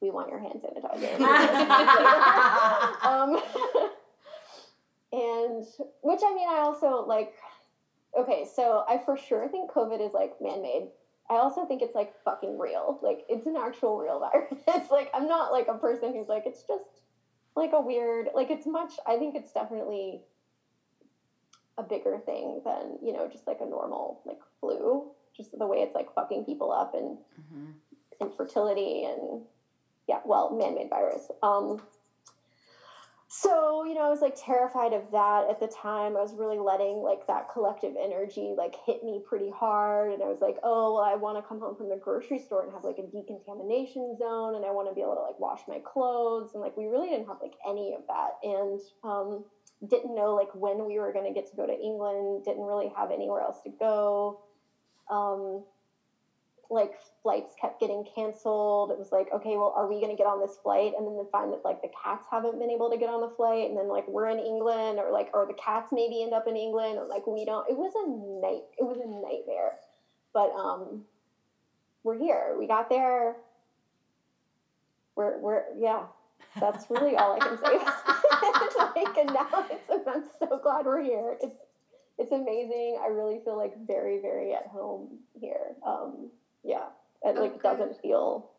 "We want your hand sanitizer." um, and which I mean, I also like. Okay, so I for sure think COVID is like man-made. I also think it's like fucking real. Like it's an actual real virus. It's like I'm not like a person who's like it's just like a weird like it's much I think it's definitely a bigger thing than, you know, just like a normal like flu. Just the way it's like fucking people up and Mhm. Infertility and yeah, well, man-made virus. Um, so you know, I was like terrified of that at the time. I was really letting like that collective energy like hit me pretty hard, and I was like, oh, well, I want to come home from the grocery store and have like a decontamination zone, and I want to be able to like wash my clothes, and like we really didn't have like any of that, and um, didn't know like when we were going to get to go to England. Didn't really have anywhere else to go. Um, like flights kept getting canceled. It was like, okay, well, are we going to get on this flight? And then find that like the cats haven't been able to get on the flight, and then like we're in England, or like or the cats maybe end up in England, or like we don't. It was a night. It was a nightmare. But um, we're here. We got there. We're we're yeah. That's really all I can say. like, and now it's, I'm so glad we're here. It's it's amazing. I really feel like very very at home here. Um, yeah, it Oh, like good. doesn't feel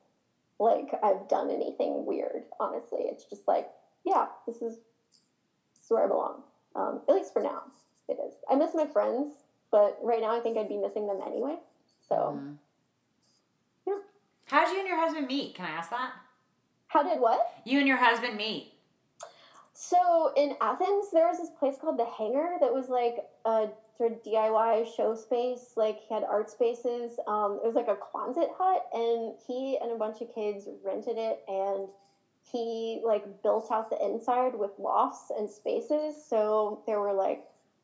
like I've done anything weird. Honestly, it's just like yeah, this is this is where I belong. Um, at least for now, it is. I miss my friends, but right now I think I'd be missing them anyway. So Mhm. Yeah. How did you and your husband meet? Can I ask that? how did what? You and your husband meet. So in Athens, there was this place called the Hangar that was like a sort of DIY show space. Like he had art spaces. Um, it was like a Quonset hut, and he and a bunch of kids rented it, and he like built out the inside with lofts and spaces. So there were like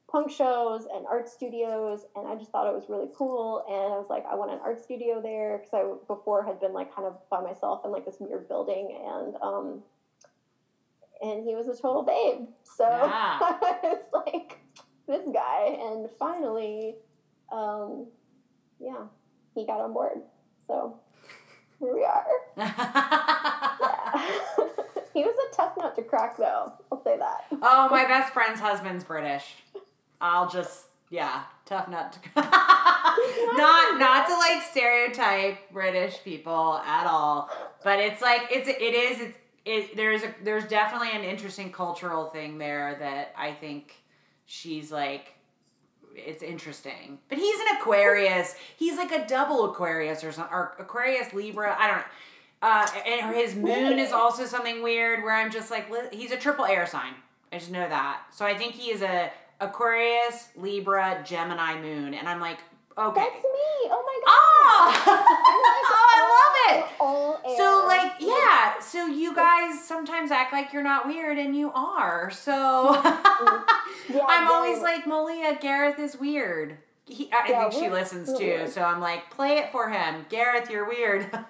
punk shows and art studios, and I just thought it was really cool. And I was like, I want an art studio there because I before had been like kind of by myself in like this weird building, and um, and he was a total babe. So Yeah. I was like, this guy, and finally, um, yeah, he got on board. So here we are. Yeah. he was a tough nut to crack, though. I'll say that. oh, my best friend's husband's British. I'll just yeah, tough nut. To, not not to like stereotype British people at all, but it's like it's it is it's it there's a there's definitely an interesting cultural thing there that I think she's like it's interesting. But he's an Aquarius. He's like a double Aquarius or something, or Aquarius Libra. I don't know. Uh, and his moon is also something weird where I'm just like, he's a triple air sign. I just know that. So I think he is a Aquarius, Libra, Gemini moon. And I'm like, okay. That's me. Oh my god. Oh, oh I love it. All. So like yeah, so you guys sometimes act like you're not weird and you are. So Yeah, I'm always like Malia, Gareth is weird. He, I Yeah, think she listens too, weird. so I'm like, play it for him. Gareth, you're weird. because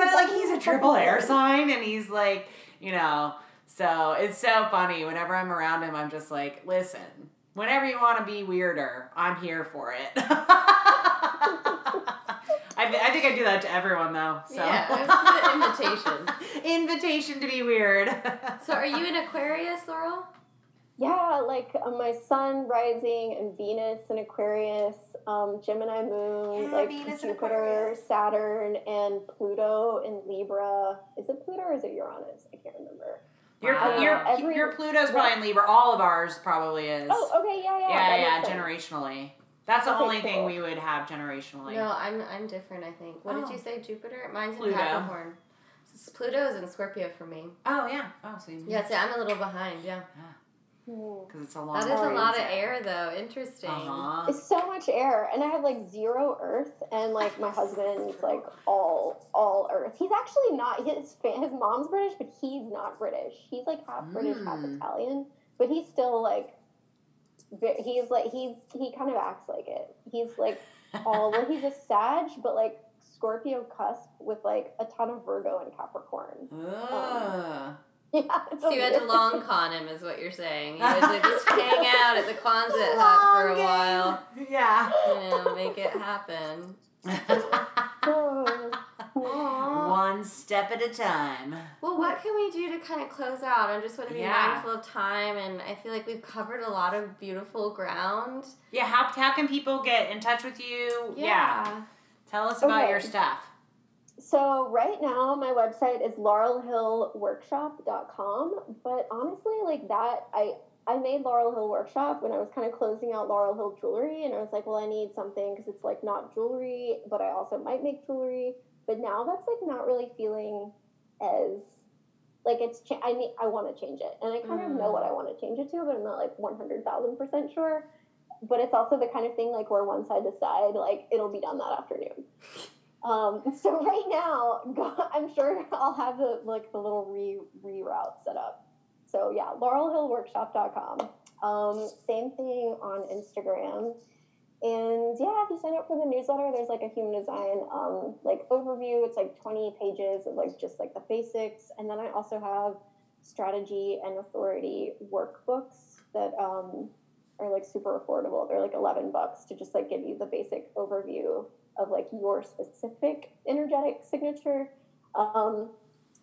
I like he's a triple air sign and he's like, you know, so it's so funny. Whenever I'm around him, I'm just like, listen, whenever you want to be weirder, I'm here for it. I, I think I do that to everyone though. So. Yeah, it's an invitation. Invitation to be weird. So, are you an Aquarius, Laurel? Yeah, like uh, my Sun rising and Venus and Aquarius, um, Gemini moon, Yeah, like Venus Jupiter, Aquarius. Saturn, and Pluto in Libra. Is it Pluto or is it Uranus? I can't remember. Your Wow. your Every- your Pluto's probably in Libra. All of ours probably is. Oh, okay, yeah, yeah. yeah, yeah, makes sense. generationally. That's the Okay, only thing we would have generationally. No, I'm I'm different. I think. What Oh. did you say? Jupiter. Mine's in Pluto. Capricorn. S- Pluto is in Scorpio for me. Oh yeah. Oh, so you Yeah, see, I'm a little behind. Yeah, Hmm. because it's a long. that is a lot of air, though. Interesting. Uh-huh. It's so much air, and I have like zero Earth, and like my husband's like all all Earth. He's actually not. His fa- his mom's British, but he's not British. He's like half British, half Mm. Italian, but he's still like. Ve- He's like he's he kind of acts like it. He's like all well. He's a Sag, but like Scorpio cusp with like a ton of Virgo and Capricorn. Ugh. Yeah. So you had to long con him, is what you're saying. You had to just hang out at the Quonset hut for a while. Yeah. You know, make it happen. Oh. One step at a time. Well, what can we do to kind of close out? I just want to be Yeah. mindful of time, and I feel like we've covered a lot of beautiful ground. Yeah, how, how can people get in touch with you? Yeah. Tell us about Okay. your stuff. So right now my website is laurelhillworkshop.com, but honestly like that I I made Laurel Hill Workshop when I was kind of closing out Laurel Hill Jewelry and I was like, well I need something cuz it's like not jewelry, but I also might make jewelry, but now that's like not really feeling as like it's cha- I need I want to change it. And I kind of know what I want to change it to, but I'm not like 100,000% sure. But it's also the kind of thing like where once I decide like it'll be done that afternoon. Um, so right now, I'm sure I'll have the like the little re reroute set up. So yeah, laurelhillworkshop.com. Um, same thing on Instagram. And yeah, if you sign up for the newsletter, there's like a human design um, like overview. It's like 20 pages of like just like the basics. And then I also have strategy and authority workbooks that um, are like super affordable. They're like 11 bucks to just like give you the basic overview of like your specific energetic signature. Um,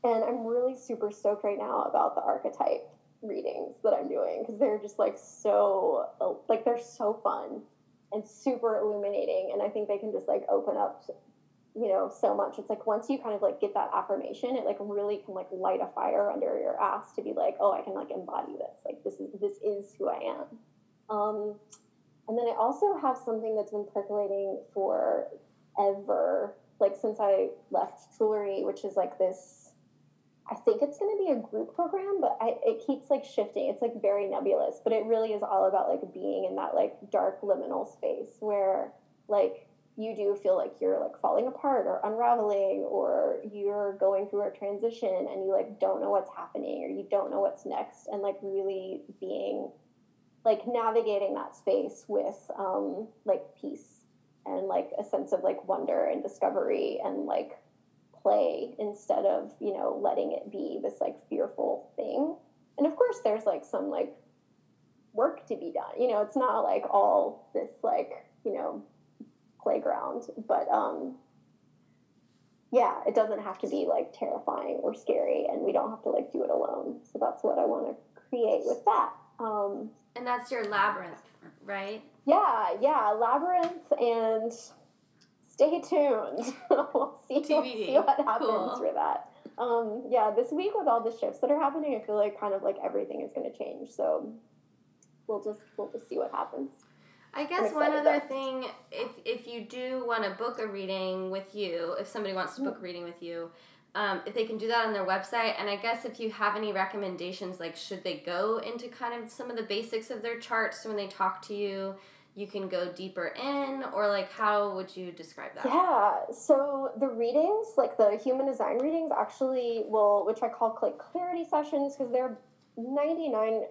and I'm really super stoked right now about the archetype readings that I'm doing because they're just like so like they're so fun and super illuminating and I think they can just like open up you know so much it's like once you kind of like get that affirmation it like really can like light a fire under your ass to be like oh I can like embody this like this is this is who I am um and then I also have something that's been percolating for ever, like since I left jewelry, which is like this. I think it's going to be a group program, but I, it keeps like shifting. It's like very nebulous, but it really is all about like being in that like dark liminal space where like you do feel like you're like falling apart or unraveling or you're going through a transition and you like don't know what's happening or you don't know what's next and like really being like navigating that space with um, like peace and like a sense of like wonder and discovery and like play instead of you know letting it be this like fearful thing. And of course there's like some like work to be done. You know it's not like all this like you know playground. But um yeah it doesn't have to be like terrifying or scary and we don't have to like do it alone. So that's what i want to create with that. Um And that's your labyrinth, right? yeah, yeah, labyrinth, and stay tuned. we'll see, we'll see what happens Cool. for that. Um, yeah, this week with all the shifts that are happening, I feel like kind of like everything is going to change. So we'll just we'll just see what happens. I guess one other though. thing, if if you do want to book a reading with you, if somebody wants to book a reading with you, um, if they can do that on their website, and I guess if you have any recommendations, like should they go into kind of some of the basics of their charts when they talk to you, you can go deeper in, or like how would you describe that? Yeah, so the readings, like the human design readings, actually will, which I call like clarity sessions, because they're 99,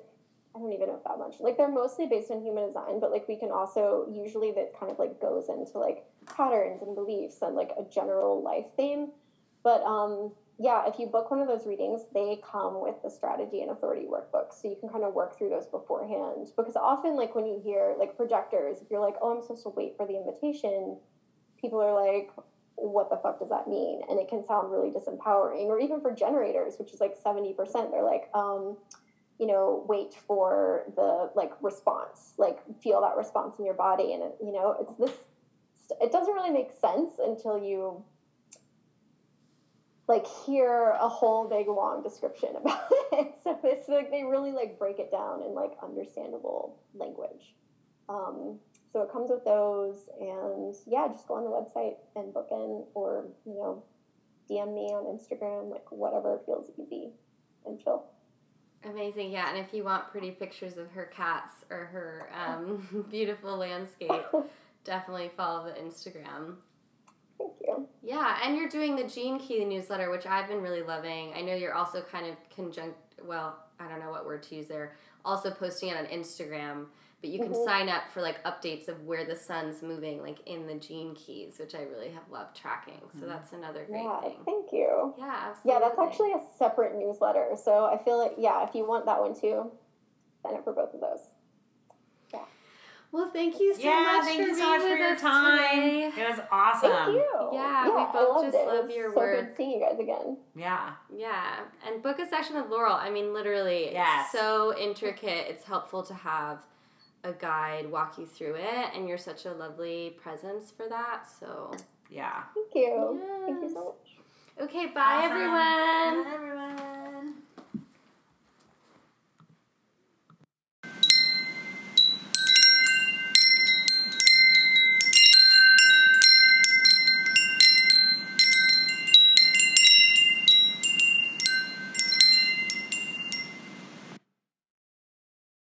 I don't even know if that much. Like they're mostly based on human design, but like we can also, usually that kind of like goes into like patterns and beliefs and like a general life theme. But um, yeah, if you book one of those readings, they come with the strategy and authority workbook. So you can kind of work through those beforehand. Because often, like when you hear like projectors, if you're like, oh, I'm supposed to wait for the invitation, people are like, what the fuck does that mean? And it can sound really disempowering. Or even for generators, which is like 70%, they're like, um, you know, wait for the like response, like feel that response in your body. And, it, you know, it's this, it doesn't really make sense until you like hear a whole big long description about it. So it's like they really like break it down in like understandable language. Um, so it comes with those, and yeah, just go on the website and book in, or you know, DM me on Instagram, like whatever feels easy and chill. Amazing, yeah. And if you want pretty pictures of her cats or her um, beautiful landscape, definitely follow the Instagram. Yeah, and you're doing the Gene Key newsletter, which I've been really loving. I know you're also kind of conjunct. Well, I don't know what word to use there. Also posting it on Instagram, but you can Mhm. sign up for like updates of where the sun's moving, like in the gene keys, which I really have loved tracking. So Mhm. that's another great Yeah, thing. thank you. Yeah, absolutely. Yeah, that's actually a separate newsletter. So I feel like, yeah, if you want that one too, sign up for both of those. Well, thank you so yeah, much thank for you so much for your time. today. It was awesome. Thank you. Yeah, we both loved just it. It love was your so work. good seeing you guys again. Yeah. Yeah, and book a session with Laurel. I mean, literally, Yes. it's so intricate. It's helpful to have a guide walk you through it, and you're such a lovely presence for that. So, Yeah. Thank you. Thank you so much. okay, bye Awesome. everyone. Bye, everyone.